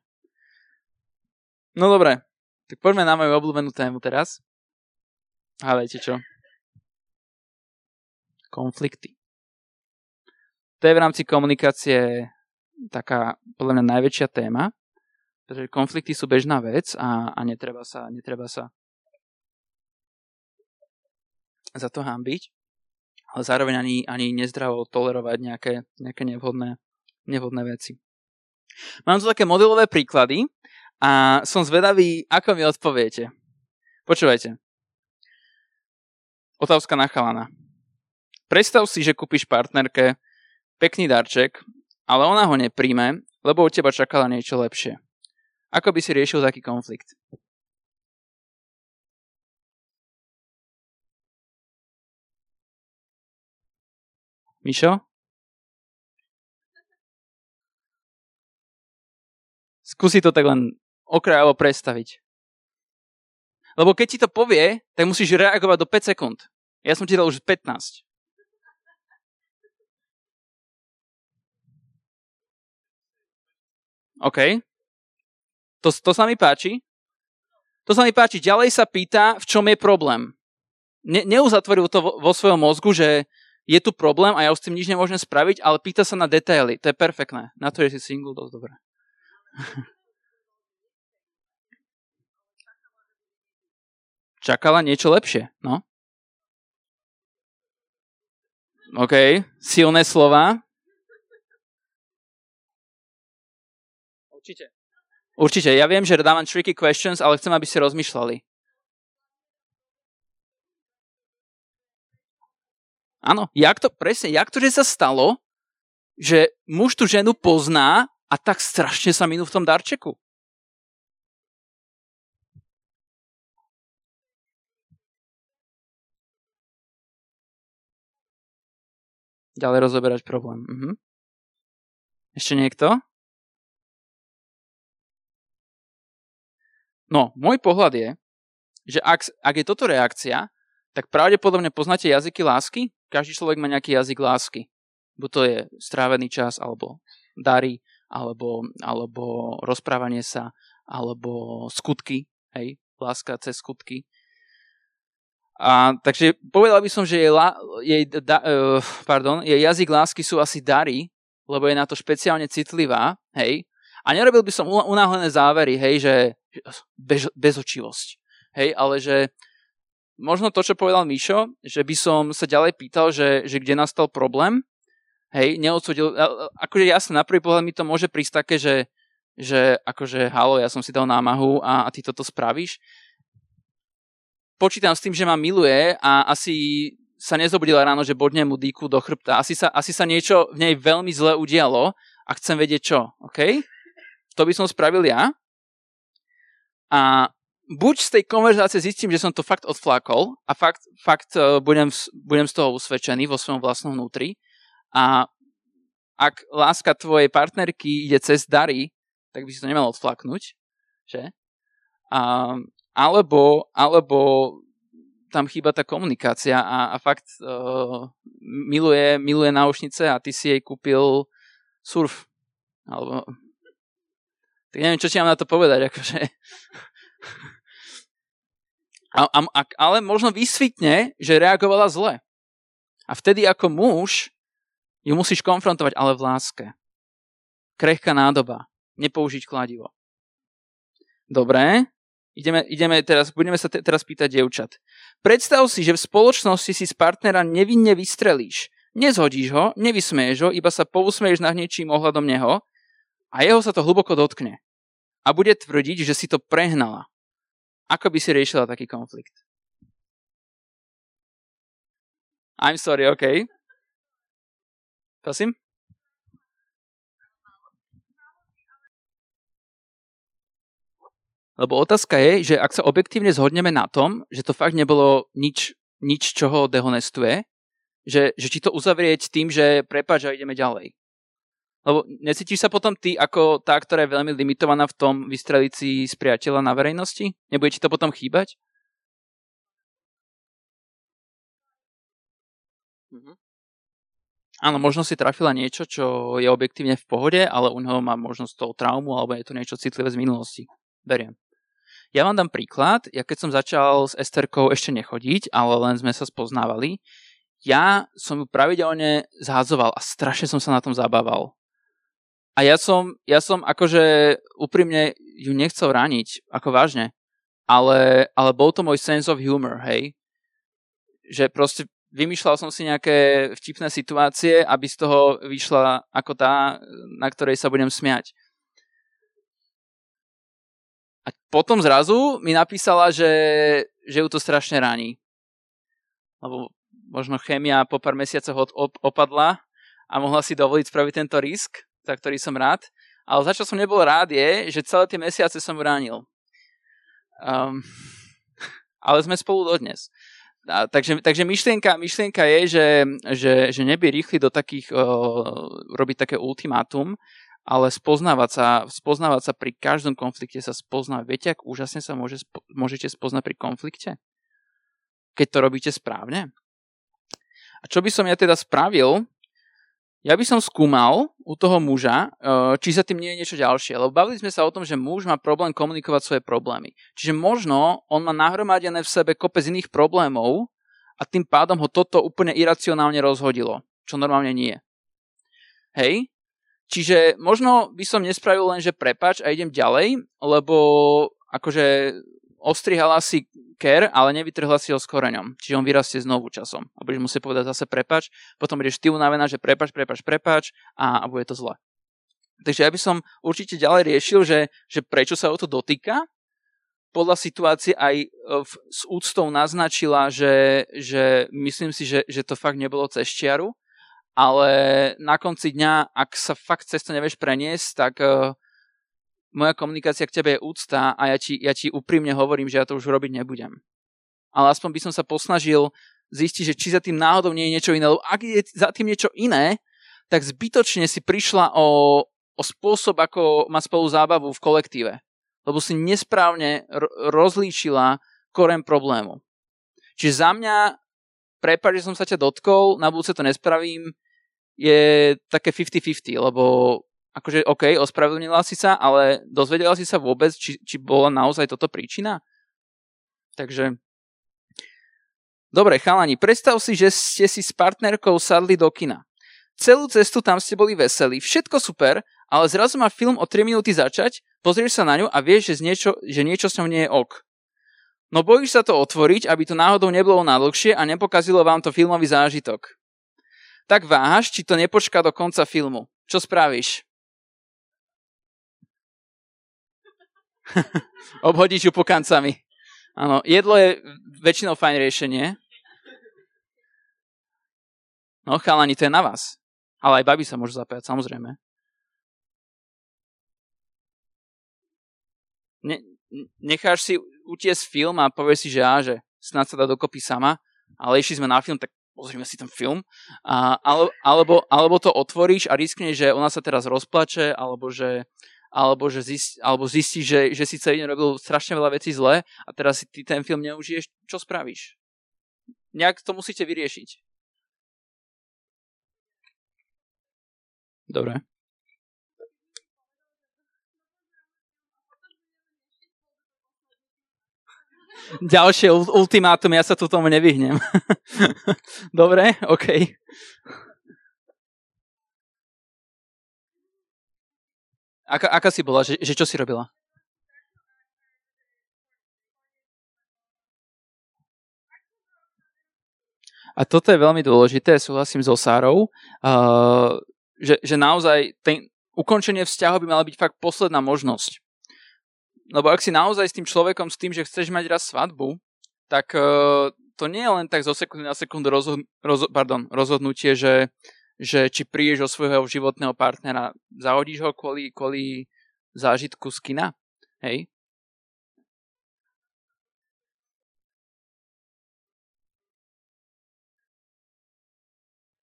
No dobre, tak poďme na moju obľúbenú tému teraz. Viete čo? Konflikty. To je v rámci komunikácie taká podľa mňa najväčšia téma, pretože konflikty sú bežná vec a, a netreba, sa, netreba sa za to hambiť, ale zároveň ani, ani nezdravo tolerovať nejaké, nejaké nevhodné, nevhodné veci. Mám tu také modelové príklady a som zvedavý, ako mi odpoviete. Počúvajte. Otázka na chalana. Predstav si, že kúpiš partnerke pekný darček ale ona ho nepríjme, lebo od teba čakala niečo lepšie. Ako by si riešil taký konflikt? Mišo? Skúsi to tak len okrajovo predstaviť. Lebo keď ti to povie, tak musíš reagovať do 5 sekúnd. Ja som ti dal už 15. OK. To, to sa mi páči. To sa mi páči. Ďalej sa pýta, v čom je problém. Ne, neuzatvoril to vo, vo svojom mozgu, že je tu problém a ja už s tým nič nemôžem spraviť, ale pýta sa na detaily. To je perfektné. Na to, že si single, dosť dobré. Čakala niečo lepšie, no? OK, silné slova. Určite. Určite. Ja viem, že dávam tricky questions, ale chcem, aby ste rozmýšľali. Áno, jak to, presne, jak to, že sa stalo, že muž tú ženu pozná a tak strašne sa minú v tom darčeku. Ďalej rozoberať problém. Mhm. Ešte niekto? No, môj pohľad je, že ak, ak je toto reakcia, tak pravdepodobne poznáte jazyky lásky. Každý človek má nejaký jazyk lásky. Buď to je strávený čas, alebo dary, alebo, alebo rozprávanie sa, alebo skutky, hej, láska cez skutky. A, takže povedal by som, že jej, jej, da, uh, pardon, jej jazyk lásky sú asi dary, lebo je na to špeciálne citlivá, hej. A nerobil by som unáhlené závery, hej, že bez, bezočivosť, hej, ale že možno to, čo povedal Mišo, že by som sa ďalej pýtal, že, že kde nastal problém, hej, neodsudil, akože jasne, na prvý pohľad mi to môže prísť také, že, že akože halo, ja som si dal námahu a, a ty toto spravíš. Počítam s tým, že ma miluje a asi sa nezobudila ráno, že bodne mu dýku do chrbta. Asi sa, asi sa niečo v nej veľmi zle udialo a chcem vedieť čo, OK? To by som spravil ja. A buď z tej konverzácie zistím, že som to fakt odflákol a fakt, fakt uh, budem, budem z toho usvedčený vo svojom vlastnom vnútri. A ak láska tvojej partnerky ide cez dary, tak by si to nemal odflaknúť, že? A, alebo, alebo tam chýba tá komunikácia a, a fakt uh, miluje, miluje náušnice a ty si jej kúpil surf. Alebo... Tak neviem, čo ti mám na to povedať, akože... A, a, a, ale možno vysvitne, že reagovala zle. A vtedy ako muž ju musíš konfrontovať, ale v láske. Krehká nádoba. Nepoužiť kladivo. Dobre, Ideme, ideme teraz, budeme sa te, teraz pýtať dievčat. Predstav si, že v spoločnosti si z partnera nevinne vystrelíš. Nezhodíš ho, nevysmeješ ho, iba sa pousmeješ nad niečím ohľadom neho a jeho sa to hlboko dotkne. A bude tvrdiť, že si to prehnala. Ako by si riešila taký konflikt? I'm sorry, OK. Prosím? Lebo otázka je, že ak sa objektívne zhodneme na tom, že to fakt nebolo nič, nič čo ho dehonestuje, že, že či to uzavrieť tým, že prepáč a ideme ďalej. Lebo necítiš sa potom ty ako tá, ktorá je veľmi limitovaná v tom vystreliť si z priateľa na verejnosti? Nebude ti to potom chýbať? Mhm. Áno, možno si trafila niečo, čo je objektívne v pohode, ale u neho má možnosť toho traumu, alebo je to niečo citlivé z minulosti. Beriem. Ja vám dám príklad. Ja keď som začal s Esterkou ešte nechodiť, ale len sme sa spoznávali, ja som ju pravidelne zhádzoval a strašne som sa na tom zabával. A ja som, ja som akože úprimne ju nechcel raniť, ako vážne. Ale, ale bol to môj sense of humor, hej. Že proste vymýšľal som si nejaké vtipné situácie, aby z toho vyšla ako tá, na ktorej sa budem smiať. A potom zrazu mi napísala, že, že ju to strašne ráni. Lebo možno chémia po pár mesiacoch od, op, opadla a mohla si dovoliť spraviť tento risk, za ktorý som rád. Ale za čo som nebol rád je, že celé tie mesiace som ránil. Um, ale sme spolu dodnes. A, takže, takže myšlienka, myšlienka je, že, že, že nebyť rýchly do takých, uh, robiť také ultimátum, ale spoznávať sa, spoznávať sa pri každom konflikte sa spozná. Viete, ak úžasne sa môže, môžete spoznať pri konflikte? Keď to robíte správne? A čo by som ja teda spravil? Ja by som skúmal u toho muža, eh, či sa tým nie je niečo ďalšie. Lebo bavili sme sa o tom, že muž má problém komunikovať svoje problémy. Čiže možno on má nahromadené v sebe kopec iných problémov a tým pádom ho toto úplne iracionálne rozhodilo. Čo normálne nie. Hej? Čiže možno by som nespravil len, že prepač a idem ďalej, lebo akože ostrihala si ker, ale nevytrhla si ho s koreňom. Čiže on vyrastie znovu časom. A budeš musieť povedať zase prepač, potom budeš ty unavená, že prepač, prepač, prepač a, a bude to zle. Takže ja by som určite ďalej riešil, že, že prečo sa o to dotýka podľa situácie aj v, s úctou naznačila, že, že myslím si, že, že to fakt nebolo cez čiaru, ale na konci dňa, ak sa fakt cez to nevieš preniesť, tak uh, moja komunikácia k tebe je úcta a ja ti, ja ti úprimne hovorím, že ja to už robiť nebudem. Ale aspoň by som sa posnažil zistiť, že či za tým náhodou nie je niečo iné, lebo ak je za tým niečo iné, tak zbytočne si prišla o, o spôsob, ako mať spolu zábavu v kolektíve. Lebo si nesprávne rozlíčila koren problému. Čiže za mňa, prepáč, že som sa ťa dotkol, na budúce to nespravím, je také 50-50, lebo akože OK, ospravedlnila si sa, ale dozvedela si sa vôbec, či, či bola naozaj toto príčina? Takže Dobre, chalani, predstav si, že ste si s partnerkou sadli do kina. Celú cestu tam ste boli veselí, všetko super, ale zrazu má film o 3 minúty začať, pozrieš sa na ňu a vieš, že, niečo, že niečo s ňou nie je ok. No bojíš sa to otvoriť, aby to náhodou nebolo nadlhšie a nepokazilo vám to filmový zážitok. Tak váhaš, či to nepočká do konca filmu. Čo spravíš? Obhodíš ju pokancami. Áno, jedlo je väčšinou fajn riešenie. No, chalani, to je na vás. Ale aj baby sa môžu zapájať, samozrejme. Ne, necháš si utiesť film a povieš si, že á, že snad sa dá dokopy sama, ale išli sme na film, tak pozrieme si ten film. A, alebo, alebo to otvoríš a riskneš, že ona sa teraz rozplače, alebo že alebo, že zist, alebo zistíš, že, že si celý deň robil strašne veľa vecí zle a teraz si ty ten film neužiješ, čo spravíš? Nejak to musíte vyriešiť. Dobre. Ďalšie ultimátum, ja sa tu tomu nevyhnem. Dobre, OK. Aká, aká si bola? Že, že čo si robila? A toto je veľmi dôležité, súhlasím so Sárou, uh, že, že naozaj ten, ukončenie vzťahu by mala byť fakt posledná možnosť. Lebo ak si naozaj s tým človekom, s tým, že chceš mať raz svadbu, tak uh, to nie je len tak zo sekundy na sekundu rozhod, roz, pardon, rozhodnutie, že že či prídeš o svojho životného partnera, zahodíš ho kvôli, kvôli zážitku z kina, hej?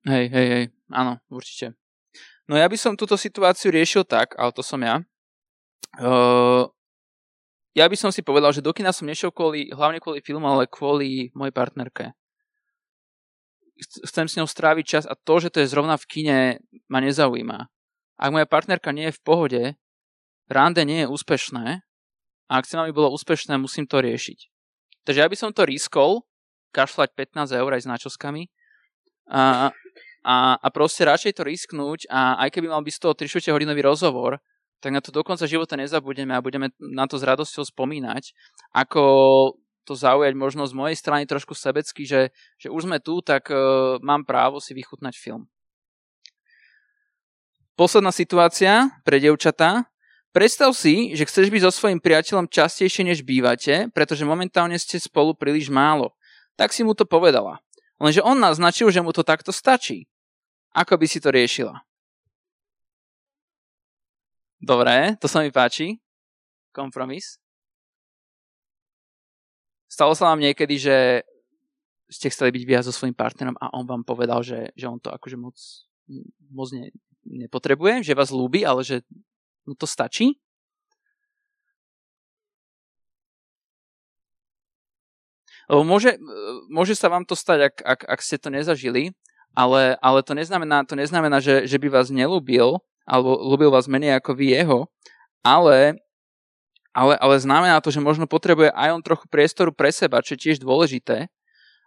Hej, hej, hej, áno, určite. No ja by som túto situáciu riešil tak, ale to som ja. Uh, ja by som si povedal, že do kina som nešiel kvôli, hlavne kvôli filmu, ale kvôli mojej partnerke chcem s ňou stráviť čas a to, že to je zrovna v kine, ma nezaujíma. Ak moja partnerka nie je v pohode, rande nie je úspešné a ak chcem, aby bolo úspešné, musím to riešiť. Takže ja by som to riskol, kašľať 15 eur aj s náčoskami a, a, a proste radšej to risknúť a aj keby mal byť z toho 3 hodinový rozhovor, tak na to do konca života nezabudeme a budeme na to s radosťou spomínať, ako to zaujať možno z mojej strany trošku sebecky, že, že už sme tu, tak uh, mám právo si vychutnať film. Posledná situácia pre devčatá. Predstav si, že chceš byť so svojím priateľom častejšie než bývate, pretože momentálne ste spolu príliš málo. Tak si mu to povedala. Lenže on naznačil, že mu to takto stačí. Ako by si to riešila? Dobre, to sa mi páči. Kompromis. Stalo sa vám niekedy, že ste chceli byť viac so svojím partnerom a on vám povedal, že, že on to akože moc, moc ne, nepotrebuje, že vás ľúbi, ale že mu to stačí? Lebo môže, môže sa vám to stať, ak, ak, ak ste to nezažili, ale, ale to neznamená, to neznamená že, že by vás nelúbil, alebo ľúbil vás menej ako vy jeho, ale ale, ale znamená to, že možno potrebuje aj on trochu priestoru pre seba, čo je tiež dôležité.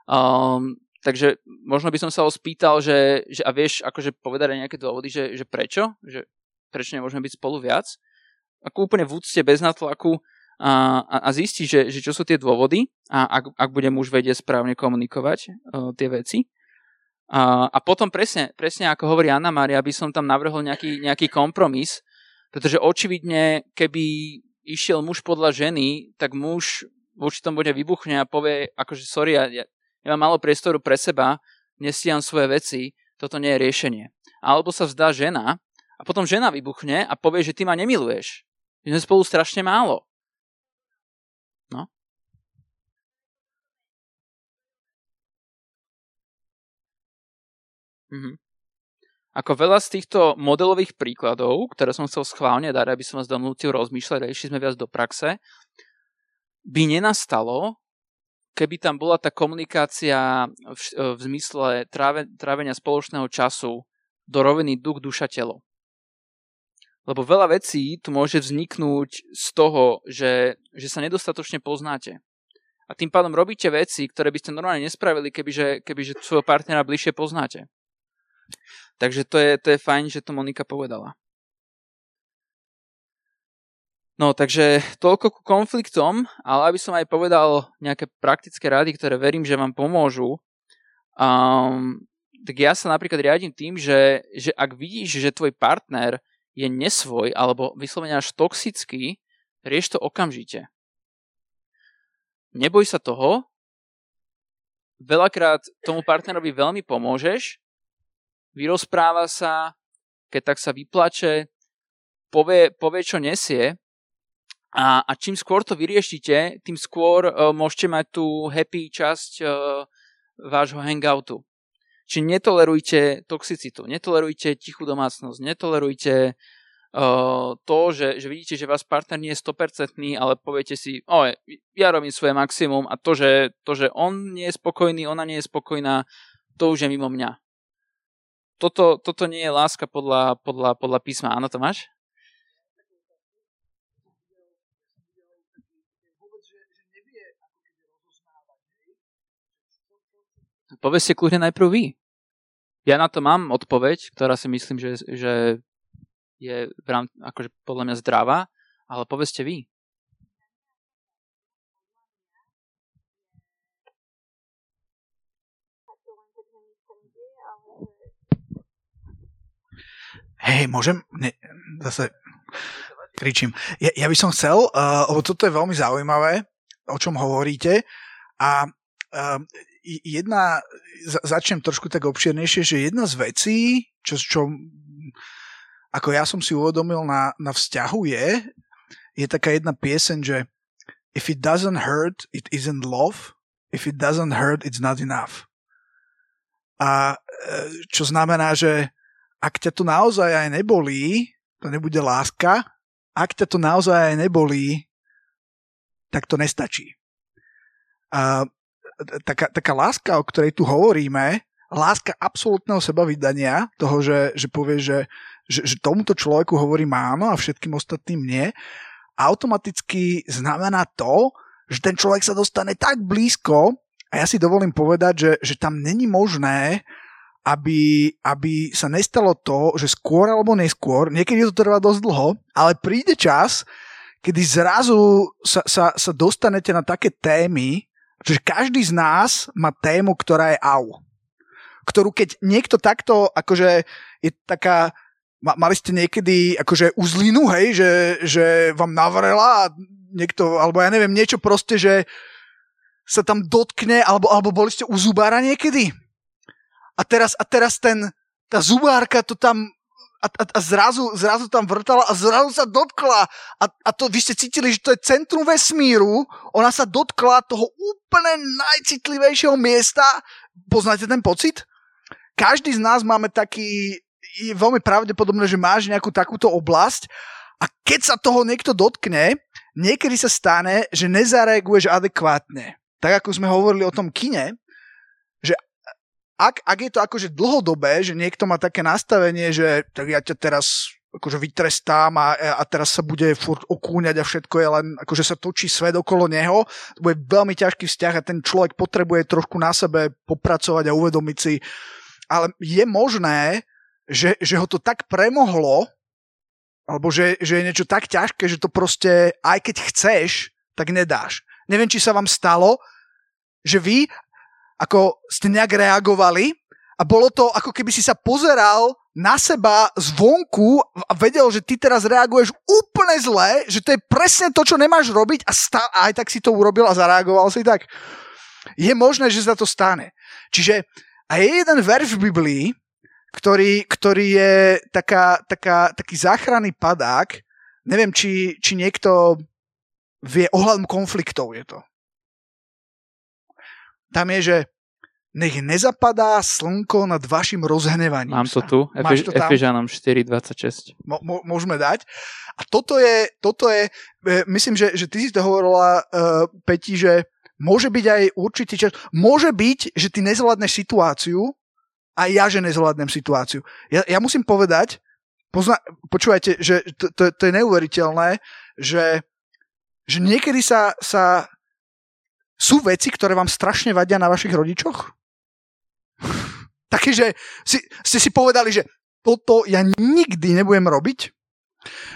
Um, takže možno by som sa ho spýtal, že, že a vieš akože povedať aj nejaké dôvody, že, že prečo? Že prečo nemôžeme byť spolu viac? Ako úplne v úcte, bez natlaku a, a, a zistí, že, že čo sú tie dôvody a ak, ak bude muž vedieť správne komunikovať uh, tie veci. A, a potom presne, presne ako hovorí Anna Maria, by som tam navrhol nejaký, nejaký kompromis, pretože očividne, keby išiel muž podľa ženy, tak muž v určitom bode vybuchne a povie, akože sorry, ja, ja mám málo priestoru pre seba, nestíham svoje veci, toto nie je riešenie. Alebo sa vzdá žena a potom žena vybuchne a povie, že ty ma nemiluješ. My sme spolu strašne málo. Mhm. Ako veľa z týchto modelových príkladov, ktoré som chcel schválne dať, aby som vás donútil rozmýšľať išli sme viac do praxe, by nenastalo, keby tam bola tá komunikácia v, v zmysle tráve, trávenia spoločného času do roviny duch, duša, telo. Lebo veľa vecí tu môže vzniknúť z toho, že, že sa nedostatočne poznáte. A tým pádom robíte veci, ktoré by ste normálne nespravili, kebyže, kebyže svojho partnera bližšie poznáte. Takže to je, to je fajn, že to Monika povedala. No, takže toľko ku konfliktom, ale aby som aj povedal nejaké praktické rady, ktoré verím, že vám pomôžu, um, tak ja sa napríklad riadím tým, že, že ak vidíš, že tvoj partner je nesvoj alebo vyslovene až toxický, rieš to okamžite. Neboj sa toho, veľakrát tomu partnerovi veľmi pomôžeš vyrozpráva sa, keď tak sa vyplače, povie, povie čo nesie a, a čím skôr to vyriešite, tým skôr uh, môžete mať tú happy časť uh, vášho hangoutu. Či netolerujte toxicitu, netolerujte tichú domácnosť, netolerujte uh, to, že, že vidíte, že vás partner nie je 100%, ale poviete si, o, ja robím svoje maximum a to že, to, že on nie je spokojný, ona nie je spokojná, to už je mimo mňa toto, toto nie je láska podľa, podľa, podľa písma. Áno, Tomáš? Povedzte kľudne najprv vy. Ja na to mám odpoveď, ktorá si myslím, že, že je akože podľa mňa zdravá, ale povedzte vy. Hej, môžem? Ne, zase kričím. Ja, ja by som chcel, uh, lebo toto je veľmi zaujímavé, o čom hovoríte. A uh, jedna, za, začnem trošku tak obširnejšie, že jedna z vecí, čo, čo ako ja som si uvedomil na, na vzťahu je, je taká jedna pieseň, že if it doesn't hurt, it isn't love. If it doesn't hurt, it's not enough. A e, čo znamená, že ak ťa to naozaj aj nebolí, to nebude láska, ak ťa to naozaj aj nebolí, tak to nestačí. A taká, taká láska, o ktorej tu hovoríme, láska absolútneho sebavydania, toho, že, že povie, že, že, že tomuto človeku hovorí áno a všetkým ostatným nie, automaticky znamená to, že ten človek sa dostane tak blízko, a ja si dovolím povedať, že, že tam není možné aby, aby sa nestalo to, že skôr alebo neskôr, niekedy to trvá dosť dlho, ale príde čas, kedy zrazu sa, sa, sa dostanete na také témy, že každý z nás má tému, ktorá je au. Ktorú keď niekto takto, akože je taká, mali ste niekedy akože uzlinu, hej, že, že vám navrela a niekto, alebo ja neviem, niečo proste, že sa tam dotkne, alebo, alebo boli ste u zubára niekedy? A teraz, a teraz ten, tá zubárka to tam a, a, a zrazu, zrazu tam vrtala a zrazu sa dotkla. A, a to vy ste cítili, že to je centrum vesmíru. Ona sa dotkla toho úplne najcitlivejšieho miesta. Poznáte ten pocit? Každý z nás máme taký, je veľmi pravdepodobné, že máš nejakú takúto oblasť a keď sa toho niekto dotkne, niekedy sa stane, že nezareaguješ adekvátne. Tak ako sme hovorili o tom kine, ak, ak je to akože dlhodobé, že niekto má také nastavenie, že tak ja ťa teraz akože vytrestám a, a teraz sa bude furt okúňať a všetko je len, akože sa točí svet okolo neho, to bude veľmi ťažký vzťah a ten človek potrebuje trošku na sebe popracovať a uvedomiť si, ale je možné, že, že ho to tak premohlo, alebo že, že je niečo tak ťažké, že to proste, aj keď chceš, tak nedáš. Neviem, či sa vám stalo, že vy ako ste nejak reagovali a bolo to, ako keby si sa pozeral na seba zvonku a vedel, že ty teraz reaguješ úplne zle, že to je presne to, čo nemáš robiť a, stá- a aj tak si to urobil a zareagoval si tak. Je možné, že sa to stane. Čiže a je jeden verš v Biblii, ktorý, ktorý je taká, taká, taký záchranný padák. Neviem, či, či niekto vie ohľadom konfliktov je to. Tam je, že nech nezapadá slnko nad vašim rozhnevaním. Mám to tu, Efež, Efežanom 4.26. Mo, mo, môžeme dať. A toto je, toto je e, myslím, že, že ty si to hovorila, uh, Peti, že môže byť aj určitý čas, môže byť, že ty nezvládneš situáciu a ja, že nezvládnem situáciu. Ja, ja musím povedať, pozna, počúvajte, že to, to, to je neuveriteľné, že, že niekedy sa, sa sú veci, ktoré vám strašne vadia na vašich rodičoch? Také, že si, ste si povedali, že toto ja nikdy nebudem robiť,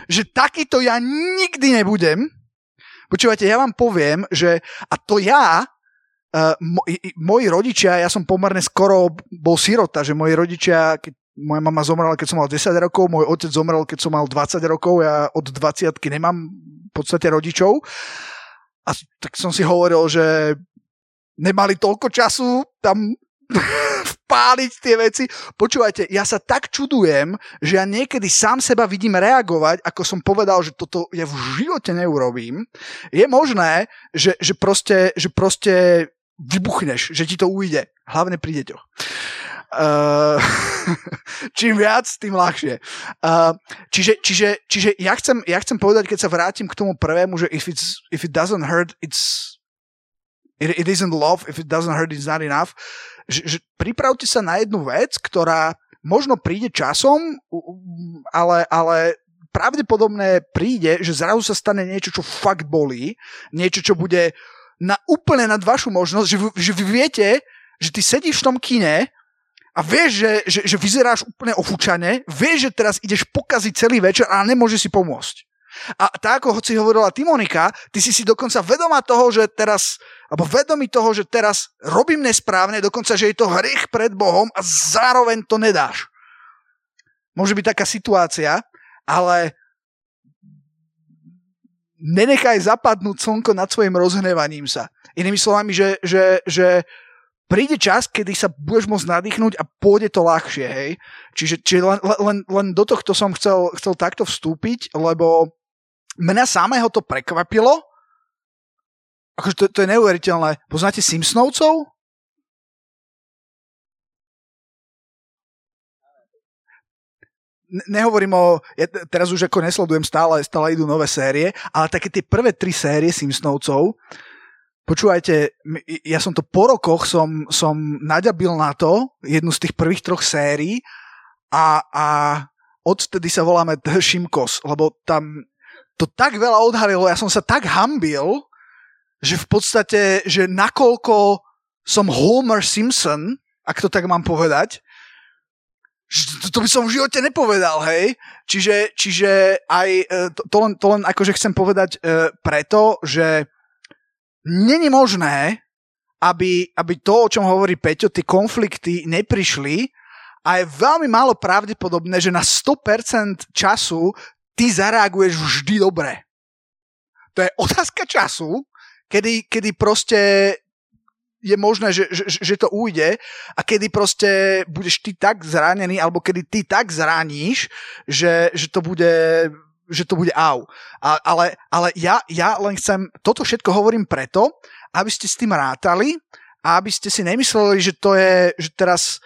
že takýto ja nikdy nebudem. Počúvajte, ja vám poviem, že a to ja, uh, moji rodičia, ja som pomerne skoro bol sirota, že moji rodičia, keď moja mama zomrela, keď som mal 10 rokov, môj otec zomrel, keď som mal 20 rokov, ja od 20 nemám v podstate rodičov. A tak som si hovoril, že nemali toľko času tam vpáliť tie veci. Počúvajte, ja sa tak čudujem, že ja niekedy sám seba vidím reagovať, ako som povedal, že toto ja v živote neurobím. Je možné, že, že, proste, že proste vybuchneš, že ti to ujde. Hlavne pri deťoch. Uh, čím viac, tým ľahšie. Uh, čiže, čiže, čiže ja, chcem, ja chcem povedať, keď sa vrátim k tomu prvému, že if, it's, if it doesn't hurt, it's it, it isn't love, if it doesn't hurt, it's not enough. Že, že pripravte sa na jednu vec, ktorá možno príde časom, ale, ale pravdepodobne príde, že zrazu sa stane niečo, čo fakt bolí, niečo, čo bude na, úplne nad vašu možnosť, že, že vy viete, že ty sedíš v tom kine a vieš, že, že, že vyzeráš úplne ofúčane, vieš, že teraz ideš pokaziť celý večer a nemôže si pomôcť. A tak, ako si hovorila Timonika, ty si si dokonca vedomá toho, že teraz, alebo vedomý toho, že teraz robím nesprávne, dokonca, že je to hriech pred Bohom a zároveň to nedáš. Môže byť taká situácia, ale nenechaj zapadnúť slnko nad svojim rozhnevaním sa. Inými slovami, že, že, že príde čas, kedy sa budeš môcť nadýchnuť a pôjde to ľahšie, hej. Čiže, čiže len, len, len do tohto som chcel, chcel takto vstúpiť, lebo mňa samého to prekvapilo. Akože to, to je neuveriteľné. Poznáte Simpsonovcov? nehovorím o, ja teraz už ako nesledujem stále, stále idú nové série, ale také tie prvé tri série Simpsonovcov, počúvajte, ja som to po rokoch som, som naďabil na to, jednu z tých prvých troch sérií a, a odtedy sa voláme Šimkos, lebo tam to tak veľa odhalilo, ja som sa tak hambil, že v podstate, že nakoľko som Homer Simpson, ak to tak mám povedať, to, by som v živote nepovedal, hej. Čiže, čiže aj e, to, to, len, to len akože chcem povedať uh, preto, že není možné, aby, aby to, o čom hovorí Peťo, tie konflikty neprišli a je veľmi málo pravdepodobné, že na 100% času ty zareaguješ vždy dobre. To je otázka času, kedy, kedy proste je možné, že, že, že to ujde a kedy proste budeš ty tak zranený, alebo kedy ty tak zraníš, že, že to bude že to bude au. A, ale ale ja, ja len chcem, toto všetko hovorím preto, aby ste s tým rátali a aby ste si nemysleli, že to je, že teraz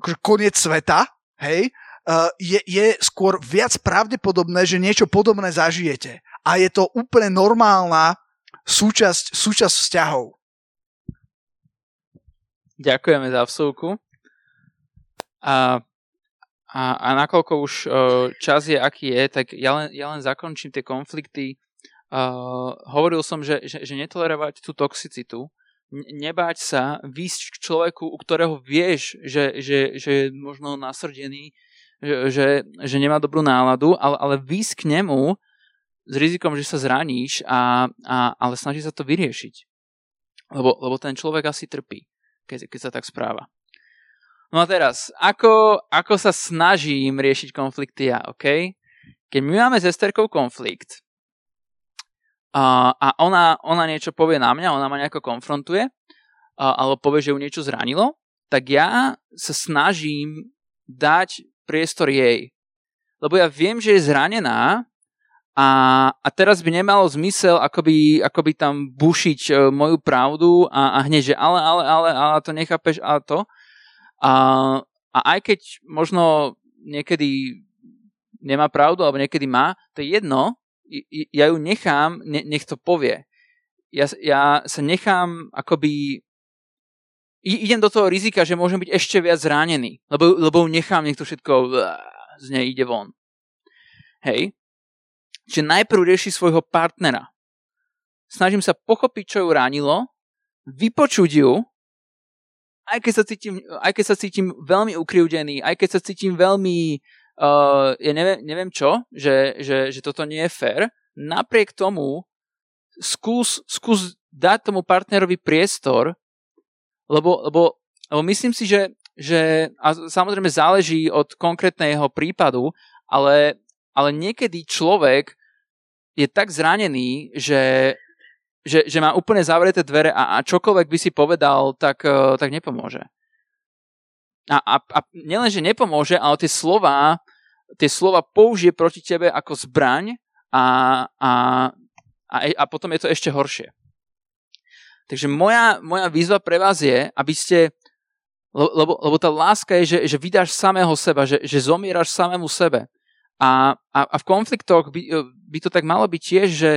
akože koniec sveta, hej, uh, je, je skôr viac pravdepodobné, že niečo podobné zažijete. A je to úplne normálna súčasť, súčasť vzťahov. Ďakujeme za vsúku. A, a, a nakoľko už uh, čas je, aký je, tak ja len, ja len zakončím tie konflikty. Uh, hovoril som, že, že, že netolerovať tú toxicitu, nebáť sa výsť k človeku, u ktorého vieš, že, že, že je možno nasrdený, že, že nemá dobrú náladu, ale, ale výsť k nemu s rizikom, že sa zraníš, a, a, ale snaží sa to vyriešiť. Lebo, lebo ten človek asi trpí, keď, keď sa tak správa. No a teraz, ako, ako sa snažím riešiť konflikty ja, OK? Keď my máme s Esterkou konflikt a, a ona, ona niečo povie na mňa, ona ma nejako konfrontuje, a, alebo povie, že ju niečo zranilo, tak ja sa snažím dať priestor jej. Lebo ja viem, že je zranená a, a teraz by nemalo zmysel akoby, akoby tam bušiť uh, moju pravdu a, a hneď, že ale, ale, ale, ale to nechápeš, ale to. A, a aj keď možno niekedy nemá pravdu, alebo niekedy má, to je jedno, ja ju nechám, ne, nech to povie. Ja, ja sa nechám akoby idem do toho rizika, že môžem byť ešte viac zranený, lebo, lebo nechám, nech to všetko z nej ide von. Hej? Čiže najprv rieši svojho partnera. Snažím sa pochopiť, čo ju ránilo, vypočuť ju aj keď sa cítim, aj keď sa cítim veľmi ukriúdený, aj keď sa cítim veľmi, uh, ja neviem, neviem čo, že, že, že toto nie je fér, napriek tomu skús, skús dať tomu partnerovi priestor, lebo, lebo, lebo myslím si, že, že a samozrejme záleží od konkrétneho prípadu, ale, ale niekedy človek je tak zranený, že, že, že má úplne zavreté dvere a, a čokoľvek by si povedal, tak, uh, tak nepomôže. A, a, a nielen, že nepomôže, ale tie slova, tie slova použije proti tebe ako zbraň a, a, a, a potom je to ešte horšie. Takže moja, moja výzva pre vás je, aby ste, lebo, lebo tá láska je, že, že vydáš samého seba, že, že zomieraš samému sebe. A, a, a v konfliktoch by, by to tak malo byť tiež, že,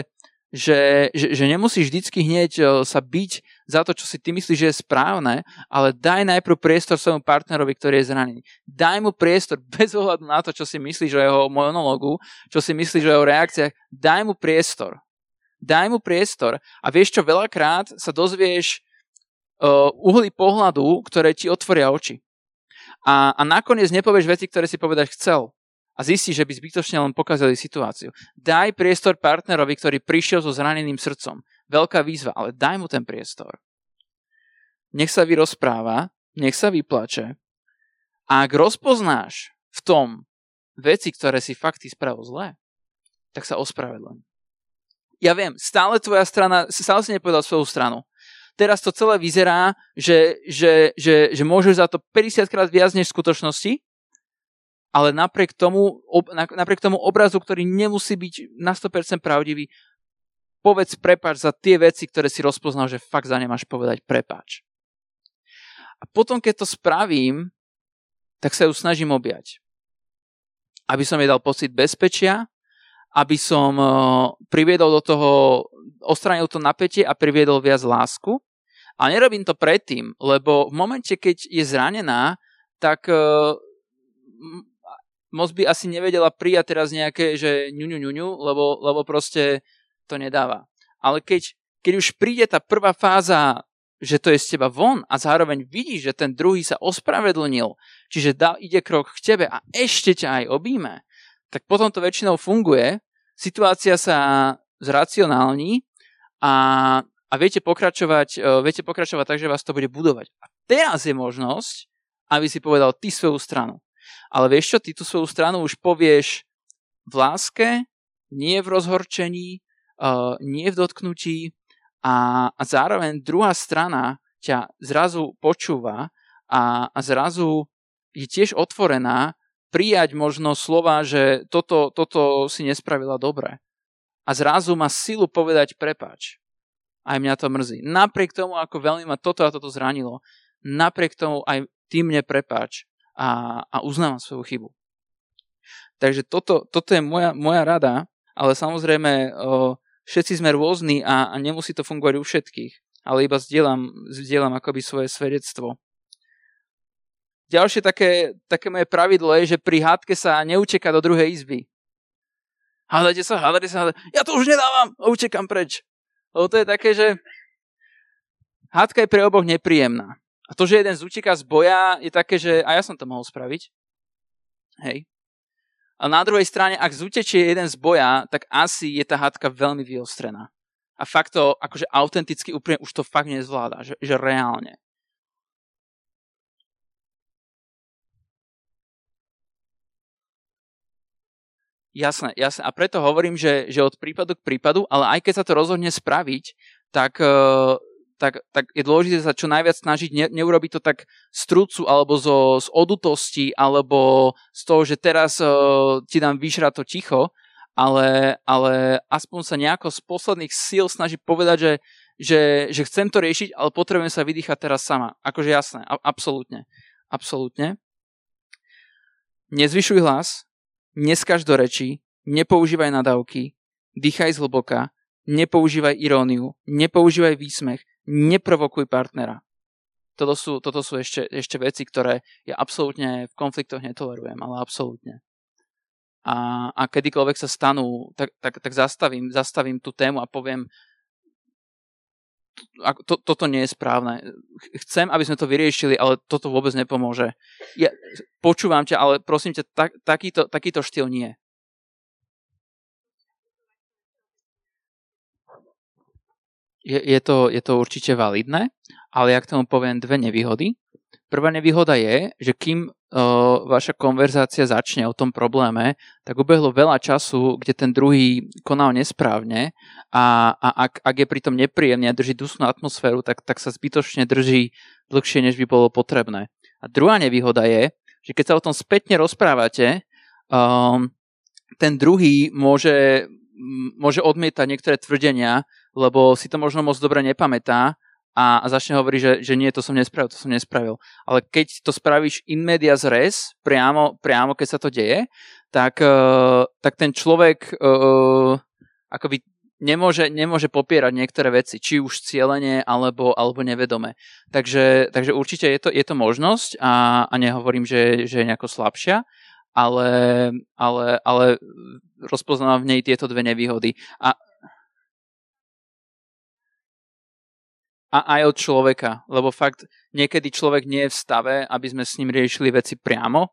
že, že, že nemusíš vždycky hneď e, sa byť za to, čo si ty myslíš, že je správne, ale daj najprv priestor svojmu partnerovi, ktorý je zranený. Daj mu priestor bez ohľadu na to, čo si myslíš o jeho monologu, čo si myslíš o jeho reakciách. Daj mu priestor. Daj mu priestor a vieš čo, veľakrát sa dozvieš uh, uhly pohľadu, ktoré ti otvoria oči. A, a nakoniec nepovieš veci, ktoré si povedať chcel a zistí, že by zbytočne len pokazili situáciu. Daj priestor partnerovi, ktorý prišiel so zraneným srdcom. Veľká výzva, ale daj mu ten priestor. Nech sa vyrozpráva, nech sa vyplače. A ak rozpoznáš v tom veci, ktoré si fakt spravil zle, tak sa ospravedlň. Ja viem, stále tvoja strana, stále si nepovedal svoju stranu. Teraz to celé vyzerá, že, že, že, že môžeš za to 50 krát viac než v skutočnosti, ale napriek tomu, ob, napriek tomu obrazu, ktorý nemusí byť na 100% pravdivý, povedz prepač za tie veci, ktoré si rozpoznal, že fakt za ne máš povedať prepač. A potom, keď to spravím, tak sa ju snažím objať. Aby som jej dal pocit bezpečia, aby som priviedol do toho, ostranil to napätie a priviedol viac lásku. A nerobím to predtým, lebo v momente, keď je zranená, tak moc by asi nevedela prijať teraz nejaké, že ňu, ňu, ňu, ňu lebo, lebo proste to nedáva. Ale keď, keď už príde tá prvá fáza, že to je z teba von a zároveň vidíš, že ten druhý sa ospravedlnil, čiže dá, ide krok k tebe a ešte ťa aj obíme, tak potom to väčšinou funguje, situácia sa zracionálni a, a viete, pokračovať, e, viete pokračovať tak, že vás to bude budovať. A teraz je možnosť, aby si povedal ty svoju stranu. Ale vieš čo, ty tú svoju stranu už povieš v láske, nie v rozhorčení, uh, nie v dotknutí a, a zároveň druhá strana ťa zrazu počúva a, a zrazu je tiež otvorená prijať možno slova, že toto, toto si nespravila dobre. A zrazu má silu povedať prepač. Aj mňa to mrzí. Napriek tomu, ako veľmi ma toto a toto zranilo, napriek tomu aj ty mne prepač a, a uznávam svoju chybu. Takže toto, toto je moja, moja rada, ale samozrejme o, všetci sme rôzni a, a nemusí to fungovať u všetkých, ale iba zdieľam, zdieľam akoby svoje svedectvo. Ďalšie také, také moje pravidlo je, že pri hádke sa neuteká do druhej izby. Hádajte sa, hádajte sa, hádajte. ja to už nedávam a utekam preč. Lebo to je také, že hádka je pre oboch nepríjemná. A to, že jeden z uteká z boja, je také, že a ja som to mohol spraviť. Hej. A na druhej strane, ak zutečie jeden z boja, tak asi je tá hádka veľmi vyostrená. A fakt to, akože autenticky úprimne, už to fakt nezvláda, že, že reálne. Jasné, jasné. A preto hovorím, že, že od prípadu k prípadu, ale aj keď sa to rozhodne spraviť, tak eh, tak, tak je dôležité sa čo najviac snažiť ne, neurobiť to tak z trúcu alebo zo, z odutosti alebo z toho, že teraz uh, ti dám vyšrať to ticho, ale, ale aspoň sa nejako z posledných síl snaží povedať, že, že, že chcem to riešiť, ale potrebujem sa vydýchať teraz sama. Akože jasné, a, absolútne. Absolútne. Nezvyšuj hlas, neskaž do reči, nepoužívaj nadávky, dýchaj zhlboka, nepoužívaj iróniu, nepoužívaj výsmech, neprovokuj partnera. Toto sú, toto sú ešte, ešte veci, ktoré ja absolútne v konfliktoch netolerujem, ale absolútne. A, a kedykoľvek sa stanú, tak, tak, tak zastavím, zastavím tú tému a poviem, to, toto nie je správne. Chcem, aby sme to vyriešili, ale toto vôbec nepomôže. Ja počúvam ťa, ale prosím ťa, tak, takýto, takýto štýl nie. Je, je, to, je to určite validné, ale ja k tomu poviem dve nevýhody. Prvá nevýhoda je, že kým vaša konverzácia začne o tom probléme, tak ubehlo veľa času, kde ten druhý konal nesprávne a, a ak, ak je pritom nepríjemne a drží dusnú atmosféru, tak, tak sa zbytočne drží dlhšie, než by bolo potrebné. A druhá nevýhoda je, že keď sa o tom spätne rozprávate, um, ten druhý môže, môže odmietať niektoré tvrdenia, lebo si to možno moc dobre nepamätá a, a začne hovoriť, že, že nie, to som nespravil, to som nespravil. Ale keď to spravíš in medias res, priamo, priamo keď sa to deje, tak, uh, tak ten človek uh, akoby nemôže, nemôže popierať niektoré veci, či už cieľenie alebo, alebo nevedome. Takže, takže určite je to, je to možnosť a, a nehovorím, že, že je nejako slabšia, ale, ale, ale rozpoznávam v nej tieto dve nevýhody. A a aj od človeka, lebo fakt niekedy človek nie je v stave, aby sme s ním riešili veci priamo,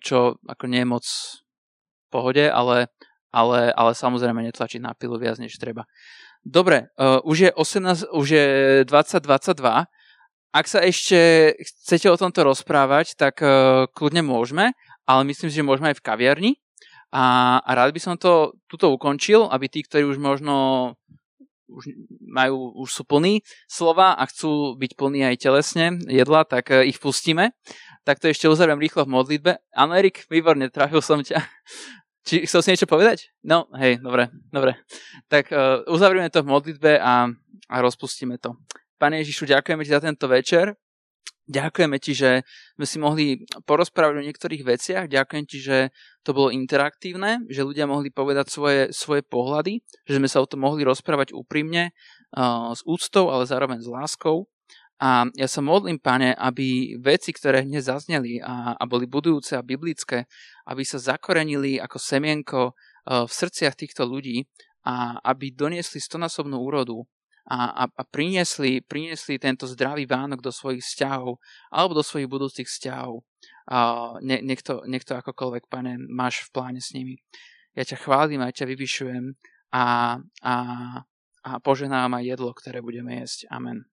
čo ako nie je moc v pohode, ale, ale, ale samozrejme netlačiť na pilu viac, než treba. Dobre, uh, už je 18, už je 2022. Ak sa ešte chcete o tomto rozprávať, tak uh, kľudne môžeme, ale myslím si, že môžeme aj v kaviarni. A, a rád by som to tuto ukončil, aby tí, ktorí už možno už majú, už sú plní slova a chcú byť plní aj telesne jedla, tak eh, ich pustíme. Tak to ešte uzavriem rýchlo v modlitbe. Áno, Erik, výborne, trafil som ťa. Či chcel si niečo povedať? No, hej, dobre, dobre. Tak uh, uzavrieme to v modlitbe a, a rozpustíme to. Pane Ježišu, ďakujeme ti za tento večer. Ďakujeme ti, že sme si mohli porozprávať o niektorých veciach. Ďakujem ti, že to bolo interaktívne, že ľudia mohli povedať svoje, svoje pohľady, že sme sa o tom mohli rozprávať úprimne, uh, s úctou, ale zároveň s láskou. A ja sa modlím, pane, aby veci, ktoré hneď zazneli a, a boli budujúce a biblické, aby sa zakorenili ako semienko uh, v srdciach týchto ľudí a aby doniesli stonásobnú úrodu a, a, a priniesli, priniesli tento zdravý Vánok do svojich vzťahov alebo do svojich budúcich vzťahov. A ne, niekto, niekto akokoľvek, pane, máš v pláne s nimi. Ja ťa chválim a ťa vyvyšujem a, a, a poženám aj jedlo, ktoré budeme jesť. Amen.